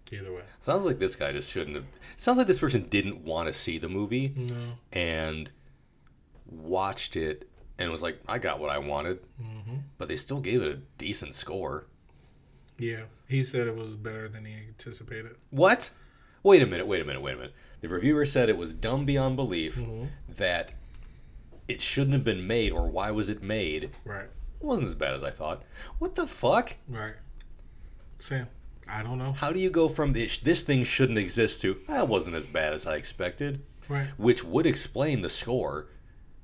either way, Sounds like this guy just shouldn't have. Sounds like this person didn't want to see the movie no. and watched it and was like, "I got what I wanted," hmm but they still gave it a decent score. Yeah, he said it was better than he anticipated. What? Wait a minute, wait a minute, wait a minute. The reviewer said it was dumb beyond belief Mhm. that it shouldn't have been made, or why was it made? Right, It wasn't as bad as I thought. What the fuck? right. Sam, I don't know. How do you go from this, this thing shouldn't exist to that wasn't as bad as I expected? Right, Which would explain the score.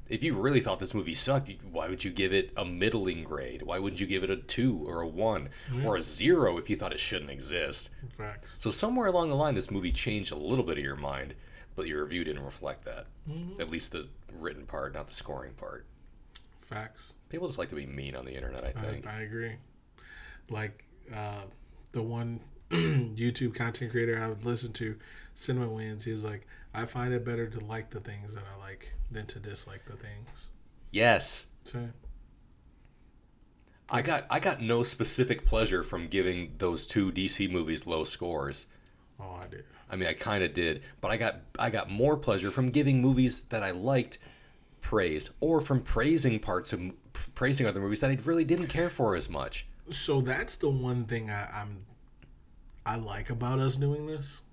If you really thought this movie sucked, why would you give it a middling grade? Why wouldn't you give it a two or a one or a zero if you thought it shouldn't exist? facts. So somewhere along the line, this movie changed a little bit of your mind, but your review didn't reflect that. At least the written part, not the scoring part. Facts. People just like to be mean on the internet. I I, think. I agree. Like uh, the one YouTube content creator I would listen to, Cinema Wins. He's like, I find it better to like the things that I like than to dislike the things. yes, So I got. I got no specific pleasure from giving those two DC movies low scores. oh, I did. I mean, I kind of did, but I got. I got more pleasure from giving movies that I liked praise, or from praising parts of praising other movies that I really didn't care for as much. So that's the one thing I, I'm I like about us doing this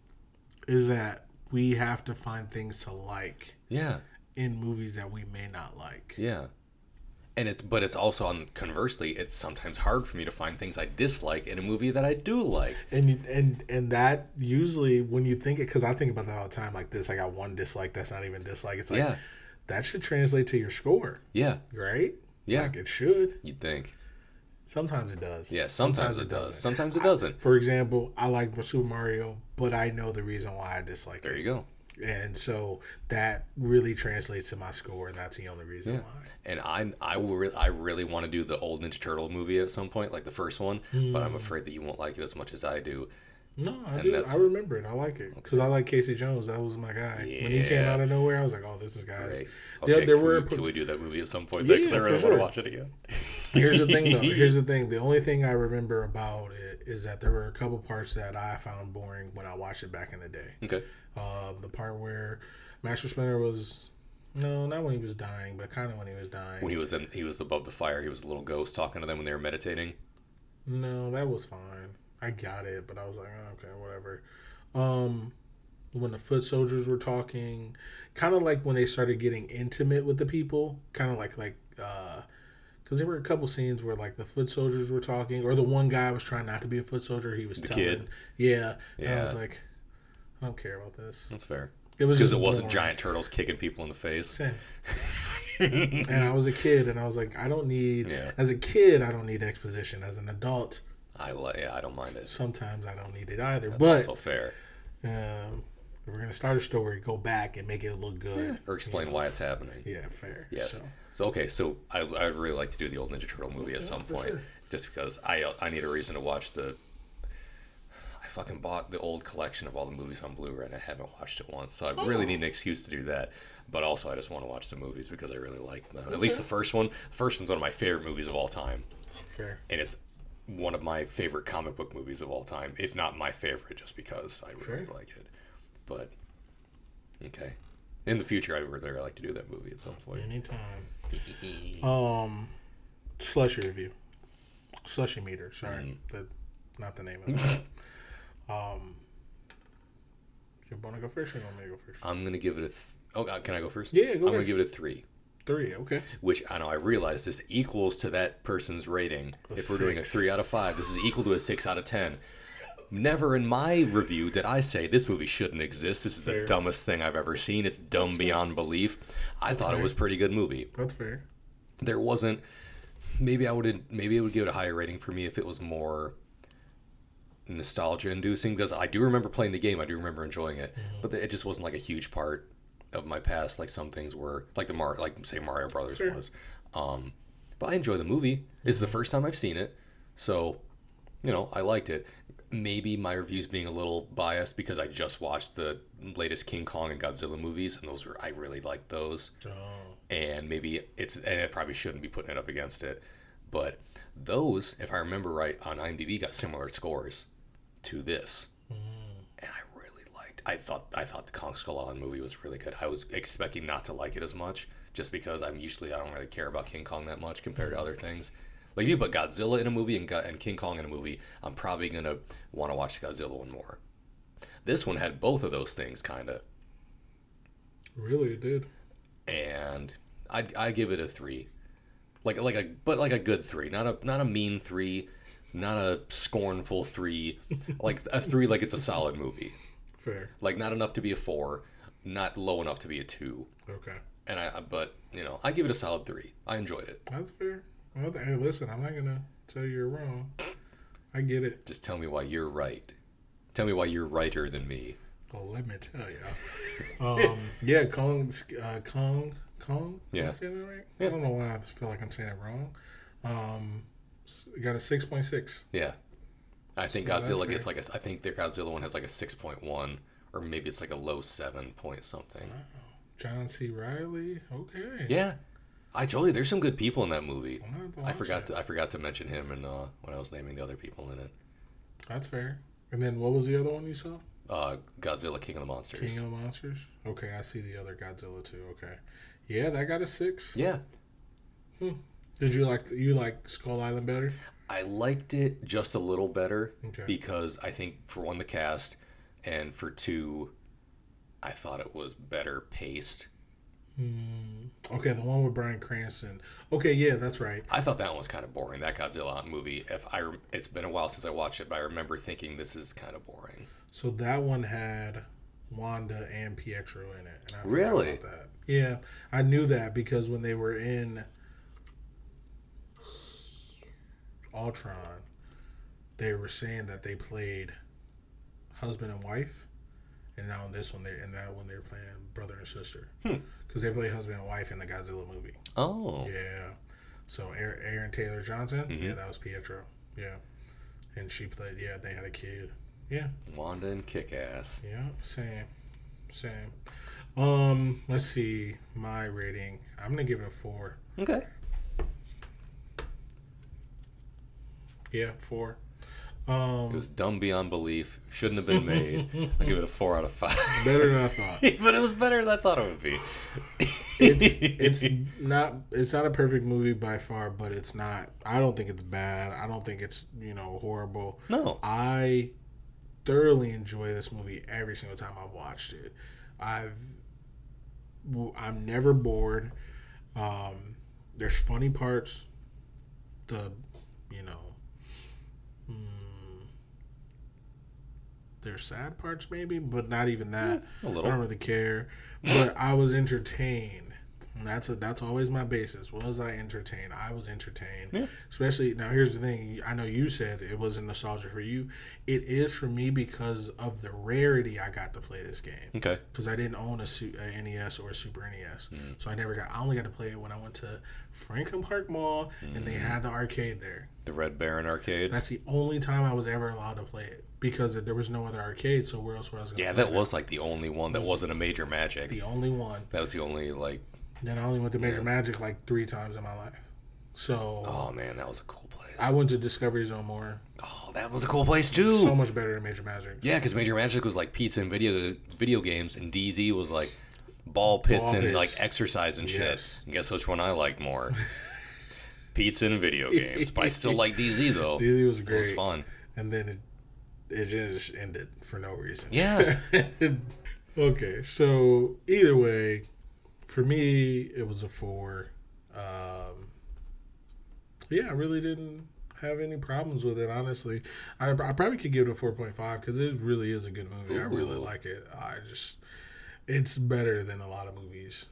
is that we have to find things to like Yeah. in movies that we may not like. Yeah. And it's but it's also on conversely, it's sometimes hard for me to find things I dislike in a movie that I do like. And and and that usually when you think it, because I think about that all the time. Like this, I got one dislike that's not even dislike. It's like yeah. that should translate to your score, Yeah. right? Yeah. like it should. You'd think. Sometimes it does. Yeah, sometimes, it does. Sometimes it doesn't. For example, I like Super Mario, but I know the reason why I dislike There it, There you go. and so that really translates to my score, and that's the only reason Yeah. why. And I I will re- I really want to do the old Ninja Turtle movie at some point, like the first one, but I'm hmm. afraid that you won't like it as much as I do. No, I And do. I remember it. I like it because I like Casey Jones. That was my guy. When he came out of nowhere, I was like, "Oh, this is guys." Great. Yeah, there can, were we, can we do that movie at some point? Yeah, Because I really for want to watch it again. Here's the thing, though. Here's the thing. The only thing I remember about it is that there were a couple parts that I found boring when I watched it back in the day. Okay. Uh, the part where Master Splinter was, no, not when he was dying, but kind of when he was dying. When he was in, he was above the fire. He was a little ghost talking to them when they were meditating. No, that was fine. I got it, but I was like, oh, okay, whatever. Um, when the foot soldiers were talking, kind of like when they started getting intimate with the people, kind of like like uh, because there were a couple scenes where like the foot soldiers were talking, or the one guy was trying not to be a foot soldier. He was The telling, kid? yeah, and I was like, I don't care about this. That's fair. It was Because it wasn't boring. giant turtles kicking people in the face. And I was a kid, and I was like, I don't need. Yeah. As a kid, I don't need exposition. As an adult, I yeah, I don't mind it. sometimes I don't need it either. That's but also fair. um, if we're gonna start a story, go back and make it look good. Or explain why it's happening. Yeah, fair. Yes. So, So okay, so I I'd really like to do the old Ninja Turtle movie at some point, sure. just because I I need a reason to watch the. I fucking bought the old collection of all the movies on Blu-ray and I haven't watched it once, so I really Oh. need an excuse to do that. But also, I just want to watch the movies because I really like them. At least the first one. The first one's one of my favorite movies of all time, fair. and it's one of my favorite comic book movies of all time, if not my favorite, just because I really Fair. like it. But okay, in the future, I would really like to do that movie at some point. Anytime. Um, slushy review. Slushy meter. Sorry, Mm. the, not the name of it. um, you want to go first? Or you want me to go first? I'm gonna give it a. Th- oh, uh, can I go first? Yeah, go I'm gonna give it a three, Three. Okay. which I know I realize this equals to that person's rating. A if we're doing a three out of five, this is equal to a six out of ten. Never in my review did I say this movie shouldn't exist. This is the dumbest thing I've ever seen. It's dumb beyond belief. I thought it was a pretty good movie. That's fair. There wasn't. Maybe I would. Maybe it would give it a higher rating for me if it was more nostalgia inducing because I do remember playing the game. I do remember enjoying it, mm-hmm. but it just wasn't like a huge part of my past like some things were like the Mar like say Mario Brothers Sure. was. Um, but I enjoy the movie. This is the first time I've seen it, so you know I liked it. Maybe my reviews being a little biased because I just watched the latest King Kong and Godzilla movies, and those were I really liked those Oh, and maybe it's and it probably shouldn't be putting it up against it but those if i remember right on imdb got similar scores to this and i really liked i thought i thought the kong skull island movie was really good. I was expecting not to like it as much just because i'm usually i don't really care about king kong that much compared to mm-hmm. other things. Like you put godzilla in a movie and, and king kong in a movie i'm probably gonna want to watch godzilla one more. This one had both of those things kind of really? It did. and I I give it a three, like like a but like a good three, not a not a mean three, not a scornful three, like a three like it's a solid movie, Fair. like not enough to be a four, not low enough to be a two, Okay. and I but you know I give it a solid three. I enjoyed it. That's fair. Well, hey, listen, I'm not gonna tell you you're wrong. I get it. Just tell me why you're right. Tell me why you're righter than me. Well, let me tell you. um, yeah, Kong, uh, Kong, Kong. Yeah. Right? Yeah. I don't know why I feel like I'm saying it wrong. Um, got a six point six. Yeah, I think Godzilla gets like a I think their Godzilla one has like a six point one. Or maybe it's like a low seven point something. John C. Reilly. Okay. Yeah, I told you there's some good people in that movie. I'm gonna have to I forgot that. to I forgot to mention him and uh, when I was naming the other people in it. That's fair. And then what was the other one you saw? Uh, Godzilla King of the Monsters. King of the Monsters. Okay, I see the other Godzilla too. Okay. Yeah, that got a six. yeah, Did you like you like Skull Island better? I liked it just a little better Okay. because I think for one the cast, and for two, I thought it was better paced. Hmm. Okay, the one with Bryan Cranston. Okay, yeah, that's right. I thought that one was kind of boring. That Godzilla movie. If I it's been a while since I watched it, but I remember thinking this is kind of boring. So that one had Wanda and Pietro in it. And I Really? About that. Yeah, I knew that because when they were in Ultron, they were saying that they played husband and wife, and now in this one they and that one they're playing brother and sister Hmm. because they play husband and wife in the Godzilla movie. Oh, Yeah. So Aaron, Taylor Johnson, Mhm. yeah, that was Pietro. Yeah, and she played. Yeah, they had a kid. Yeah. Wanda and Kick Ass. Yeah, same, same. Um, let's see my rating. I'm gonna give it a four. Okay. Yeah, four. It Um, was dumb beyond belief. Shouldn't have been made. I'll give it a four out of five. better than I thought. but it was better than I thought it would be. It's it's not it's not a perfect movie by far, but it's not. I don't think it's bad. I don't think it's you know horrible. no. I thoroughly enjoy this movie every single time I've watched it. I've I'm never bored. Um, there's funny parts. The you know, hmm, there's sad parts maybe, but not even that. I don't really care. But I was entertained. And that's a, that's always my basis. Was I entertained? I was entertained. Yeah. Especially now. Here's the thing. I know you said it wasn't nostalgia for you. It is for me because of the rarity I got to play this game. Okay. Because I didn't own a, a NES or a Super NES, Mm. so I never got. I only got to play it when I went to Franklin Park Mall and they Mm. had the arcade there. The Red Baron arcade. That's the only time I was ever allowed to play it because there was no other arcade. So where else was I going? Yeah, that was like the only one that wasn't a major magic. the only one. That was the only like. Then I only went to Major Yeah. Magic like three times in my life. So Oh man, that was a cool place. I went to Discovery Zone more. oh, that was a cool place too. So much better than Major Magic. yeah, because Major Magic was like pizza and video video games, and DZ was like ball pits Ball and pits. like exercise and Yes. shit. And guess which one I liked more? pizza and video games. But I still like DZ though. DZ was great. It was fun. and then it it just ended for no reason. Yeah. okay, so either way, for me it was a four. Um, yeah, I really didn't have any problems with it. Honestly, I, I probably could give it a four point five because it really is a good movie. I really like it. I just it's better than a lot of movies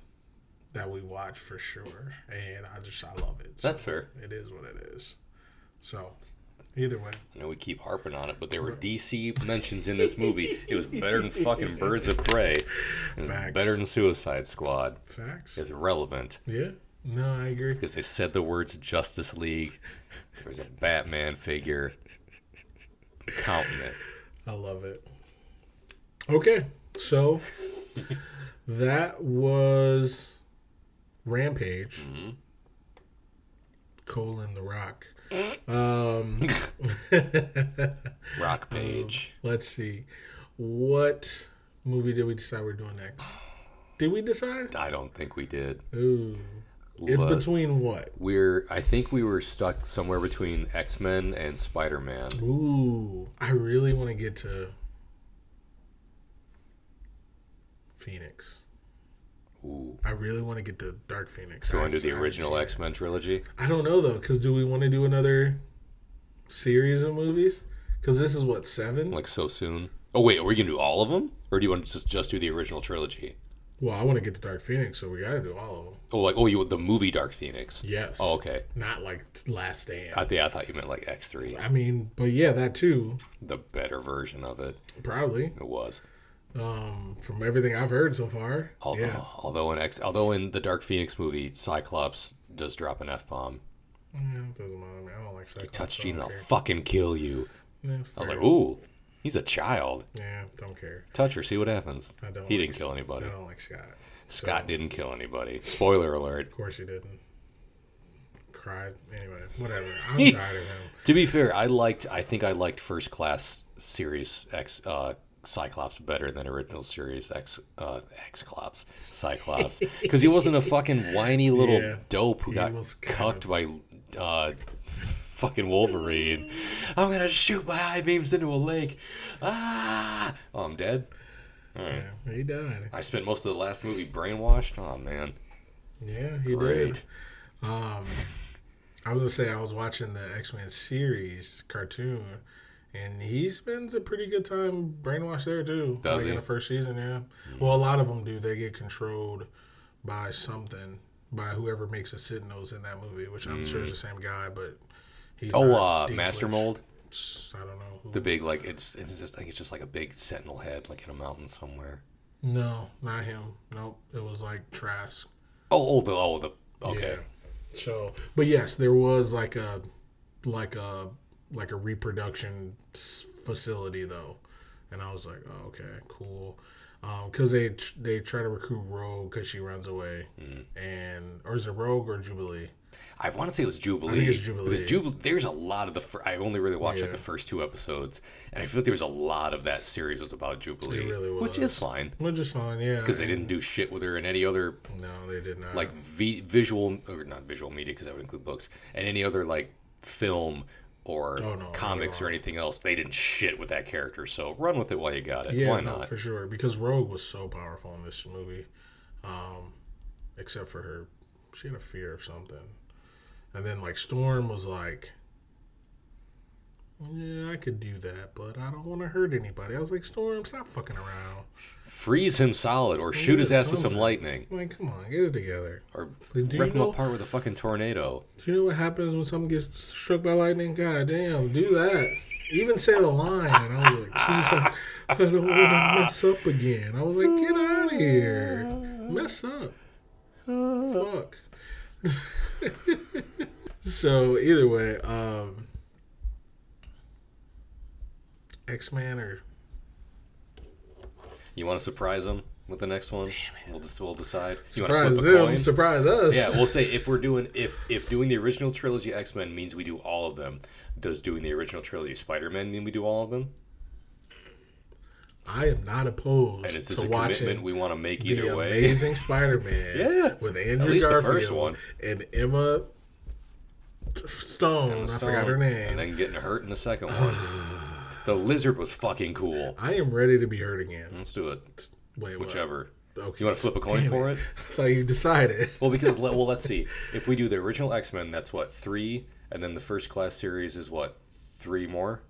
that we watch for sure, and I just I love it. That's fair. It is what it is. So Either way. I know we keep harping on it, but there were DC mentions in this movie. It was better than fucking Birds of Prey. Better than Suicide Squad. Facts. It's relevant Yeah. No, I agree. because they said the words Justice League. There was a Batman figure. Counting it. I love it. Okay, so that was Rampage. Mm-hmm. Colon the Rock. Um, Rock Page. let's see. What movie did we decide we're doing next? Did we decide? I don't think we did. Ooh. It's between what? We're. I think we were stuck somewhere between X Men and Spider Man. Ooh. I really want to get to Phoenix. Ooh. I really want to get to Dark Phoenix. So I- into the original. X Men trilogy. I don't know though, because do we want to do another series of movies? Because this is what seven. Like so soon. Oh wait, are we gonna do all of them, or do you want to just just do the original trilogy? Well, I want to get to Dark Phoenix, so we got to do all of them. Oh, like oh, you the movie Dark Phoenix? Yes. Oh, okay. Not like Last Stand. I, yeah, I thought you meant like X three, I mean, but yeah, that too, the better version of it. probably. It was. Um, from everything I've heard so far. Although, yeah. although in X, although in the Dark Phoenix movie, Cyclops does drop an f bomb. yeah, it doesn't bother me. I don't like Cyclops. Touch so Jean, I'll fucking kill you. Yeah, I was like, ooh, he's a child. yeah, don't care. Touch her, see what happens. I don't. He like didn't kill anybody. I don't like Scott. Scott didn't kill anybody. Spoiler alert. Of course he didn't. Cried. Anyway, whatever. I'm tired of him. To be fair, I liked. I think I liked First Class Series X uh, Cyclops better than original Series X uh, X-Clops Cyclops because he wasn't a fucking whiny little Yeah, dope who got cucked by uh, fucking Wolverine. I'm gonna shoot my eye beams into a lake. Ah! Oh, I'm dead. All right. Yeah, he died. I spent most of the last movie brainwashed. Oh man, Yeah, he great. did. Um, I was gonna say I was watching the X Men series cartoon, and he spends a pretty good time brainwashed there too. Does like he? in the first season, yeah. Well, a lot of them do. They get controlled by something, by whoever makes a Sentinels in that movie, which I'm sure is the same guy, but he's Oh, not uh, Master Mold. I don't know who. The big like it's it's just think it's just like a big sentinel head like in a mountain somewhere. no, not him. Nope, it was like Trask. Oh, oh the oh the okay. Yeah. So, but yes, there was like a like a like a reproduction facility though, and I was like, oh, okay, cool. Um, because they tr- they try to recruit Rogue because she runs away, mm-hmm. and or is it Rogue or Jubilee? I want to say it was Jubilee. I think it's Jubilee. Because Jubilee, there's a lot of the. Fir- I only really watched like the first two episodes, and I feel like there was a lot of that series was about Jubilee, It really which is fine Which is fine, yeah. because they didn't do shit with her in any other No, they did not. like vi- visual or not visual media because that would include books and any other like film or Oh, no, comics or anything else. They didn't shit with that character, so run with it while you got it. yeah, Why no, not? for sure. Because Rogue was so powerful in this movie, um, except for her, she had a fear of something, and then like Storm was like, "Yeah, I could do that, but I don't want to hurt anybody." I was like, "Storm, stop fucking around! Freeze him solid or shoot his ass with some something. lightning Like, come on, get it together." or Like, rip him know- apart with a fucking tornado. Do you know what happens when someone gets struck by lightning? God damn, do that. Even say the line, and I was like, like, I don't want to mess up again. I was like, get out of here, mess up, fuck. so either way, um, X Man or You want to surprise them with the next one? We'll just we'll decide. Surprise to flip a them, surprise us. Yeah, we'll say if we're doing if if doing the original trilogy X Men means we do all of them, does doing the original trilogy Spider Man mean we do all of them? I am not opposed And it's this to a commitment we want to make the either way? Amazing Spider-Man. Yeah. with Andrew the Garfield and Emma Stone. I forgot her name. And then getting hurt in the second one. the lizard was fucking cool. I am ready to be hurt again. Let's do it. Wait, what? Whichever. Okay. You want to flip a coin Damn for it? I thought you decided. Well, because well, let's see. If we do the original X Men, that's what three, and then the first class series is what three more?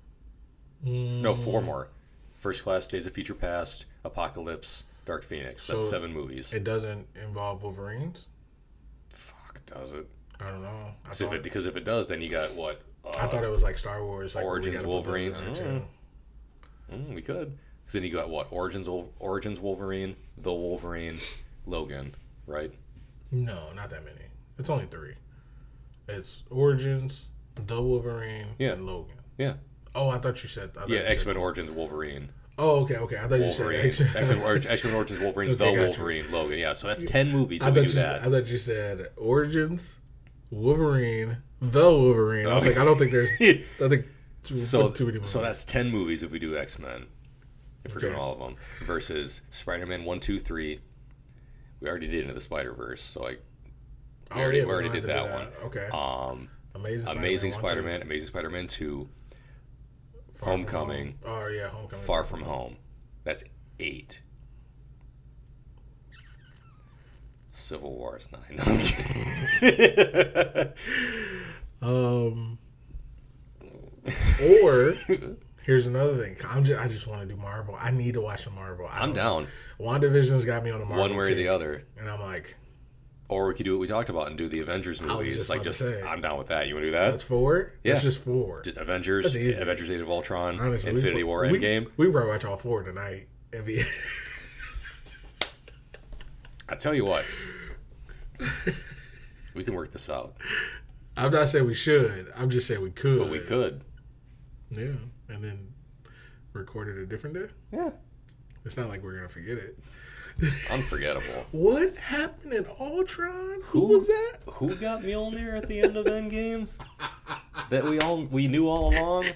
No, four Mm. more. First class, Days of Future Past, Apocalypse, Dark Phoenix. That's So- seven movies. It doesn't involve Wolverines. Fuck, does it? I don't know. I if it because if it does, then you got what I thought it was like Star Wars, like where we Origins gotta put those in Wolverine. there, too. Mm, we could. Because then you got what? Origins, Origins Wolverine, The Wolverine, Logan, right? No, not that many. It's only three. It's Origins, The Wolverine, Yeah. and Logan. Yeah. Oh, I thought you said. I thought Yeah, X Men Origins Wolverine. Oh, okay, okay. I thought you said X X Men Origins Wolverine, Okay, The gotcha. Wolverine, Logan. Yeah, so that's 10 movies I if thought we you. do that. I thought you said Origins, Wolverine, The Wolverine. I was like, I don't think there's. I think too, so, too many movies. so that's 10 movies if we do X Men. If we're Okay. doing all of them. Versus Spider Man 1, 2, 3. We already did Into the Spider Verse, so I. Oh, we already- yeah, we already did to that one. Okay. Um, Amazing. Amazing Spider Man, Amazing Spider Man 2, Far Homecoming. Home. Oh yeah, Homecoming. Far From Home. That's 8. Civil War is 9. No, I'm kidding. Um. Or here's another thing. I'm just, I just want to do Marvel. I need to watch the Marvel. I I'm don't- down. WandaVision's got me on the Marvel. One way or the other. And I'm like, Or we could do what we talked about and do the Avengers movies. just like just say. I'm down with that. You want to do that? that's four. Yeah. That's just four. Just Avengers, That's easy. Avengers Age of Ultron, Honestly, we Infinity pro- War, we, Endgame. We probably watch all four tonight. If you- I tell you what, we can work this out. I'm not saying we should. I'm just saying we could. But we could. Yeah, and then record it a different day. Yeah. It's not like we're gonna forget it. Unforgettable. What happened in Ultron? Who, Who- was that? Who got Mjolnir at the end of Endgame? that we all we knew all along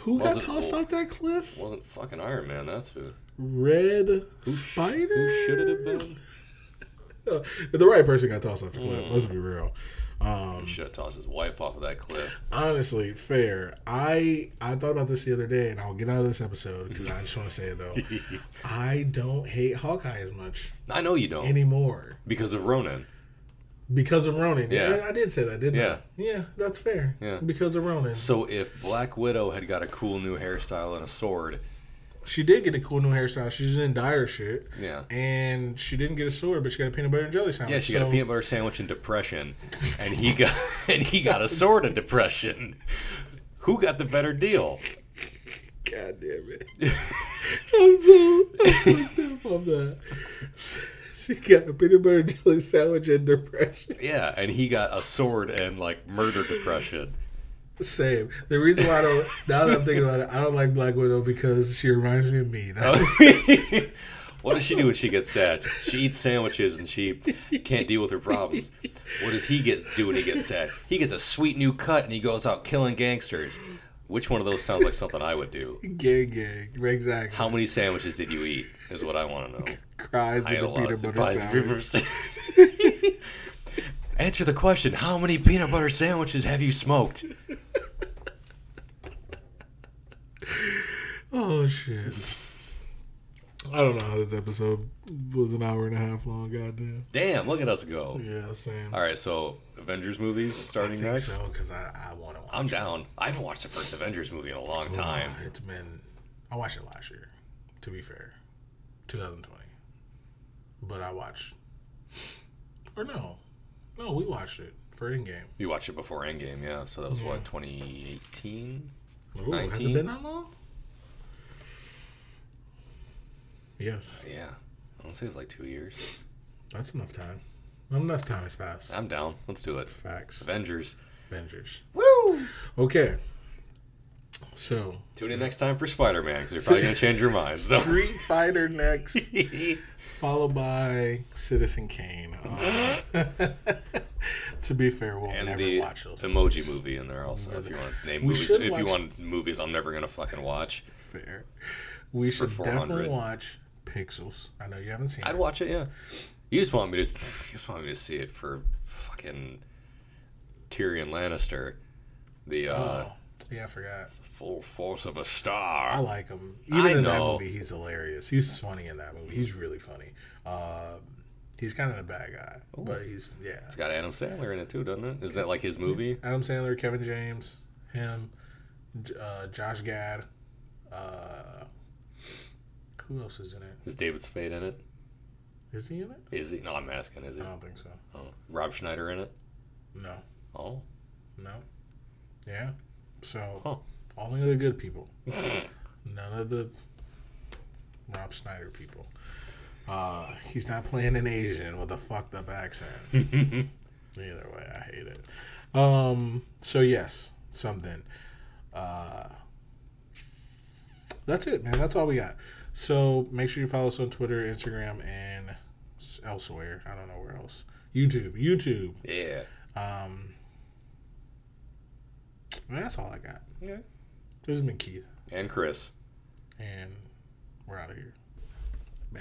Who got Wasn't- tossed off that cliff? wasn't fucking Iron Man. That's who. Red Who, Spider. who should it have been? The right person got tossed off the cliff. Mm. Let's be real. Um, Should have tossed his wife off of that cliff. honestly, fair. I I thought about this the other day, and I'll get out of this episode because I just want to say it though. I don't hate Hawkeye as much I know you don't anymore because of Ronin. because of Ronin. Yeah, Yeah. I did say that, didn't Yeah. I? Yeah, that's fair. Yeah. because of Ronin. So if Black Widow had got a cool new hairstyle and a sword, She did get a cool new hairstyle. She's in dire shit. yeah. And she didn't get a sword, but she got a peanut butter and jelly sandwich. Yeah, she got a peanut butter sandwich in depression, and he got and he got a sword in depression. Who got the better deal? God damn it. I'm so, I'm so on that. She got a peanut butter and jelly sandwich and depression. Yeah, and he got a sword and like murder depression. Same. The reason why I don't, now that I'm thinking about it, I don't like Black Widow because she reminds me of me. That's oh. what does she do when she gets sad? She eats sandwiches and she can't deal with her problems. What does he get do when he gets sad? He gets a sweet new cut and he goes out killing gangsters. Which one of those sounds like something I would do? gang gang. Exactly. How many sandwiches did you eat? Is what I want to know. cries in the a peanut butter sandwich. Answer the question. How many peanut butter sandwiches have you smoked? Oh shit. I don't know how this episode was an hour and a half long. Goddamn. Damn, look at us go. Yeah, same. All right, so Avengers movies I starting think next. so because I, I want to watch. I'm down. I haven't watched the first Avengers movie in a long it. time. Oh, It's been. I watched it last year. To be fair, 2020. But I watched. Or no, no, we watched it for Endgame. You watched it before Endgame, yeah. So that was Yeah. what 2018. Ooh, has it been that long? Yes, Yeah, I don't say it was like two years. that's enough time. Enough time has passed. I'm down. Let's do it. Facts. Avengers. Avengers. Woo! Okay. So, Tune in next time for Spider Man because you're probably gonna change your mind. So. Street Fighter next, followed by Citizen Kane. Uh, to be fair, we'll and never the watch those. emoji movie in there also. If you want name We movies, if you want movies, I'm never gonna fucking watch. Fair. We should definitely watch Pixels. I know you haven't seen it. I'd it. watch it. Yeah. You just want me to, you just want me to see it for fucking Tyrion Lannister, the uh, Oh, yeah, I forgot. It's the full force of a star. I like him. Even I in that movie, he's hilarious. He's funny in that movie. He's really funny. Um, he's kind of a bad guy, but he's yeah. It's got Adam Sandler in it too, doesn't it? Is that like his movie? Adam Sandler, Kevin James, him, uh, Josh Gad. Uh, who else is in it? Is David Spade in it? Is he in it? Is he? No, I'm asking. Is he? I don't think so. Oh. Rob Schneider in it? No, Oh, No. Yeah. So Huh. only the good people. None of the Rob Schneider people. Uh, he's not playing an Asian with a fucked up accent. Either way, I hate it. Um, so yes, something. Uh, that's it, man. That's all we got. So make sure you follow us on Twitter, Instagram, and elsewhere. I don't know where else. YouTube, YouTube. yeah. Um, man, that's all I got. Yeah. This has been Keith, And Chris. and we're out of here. Bye.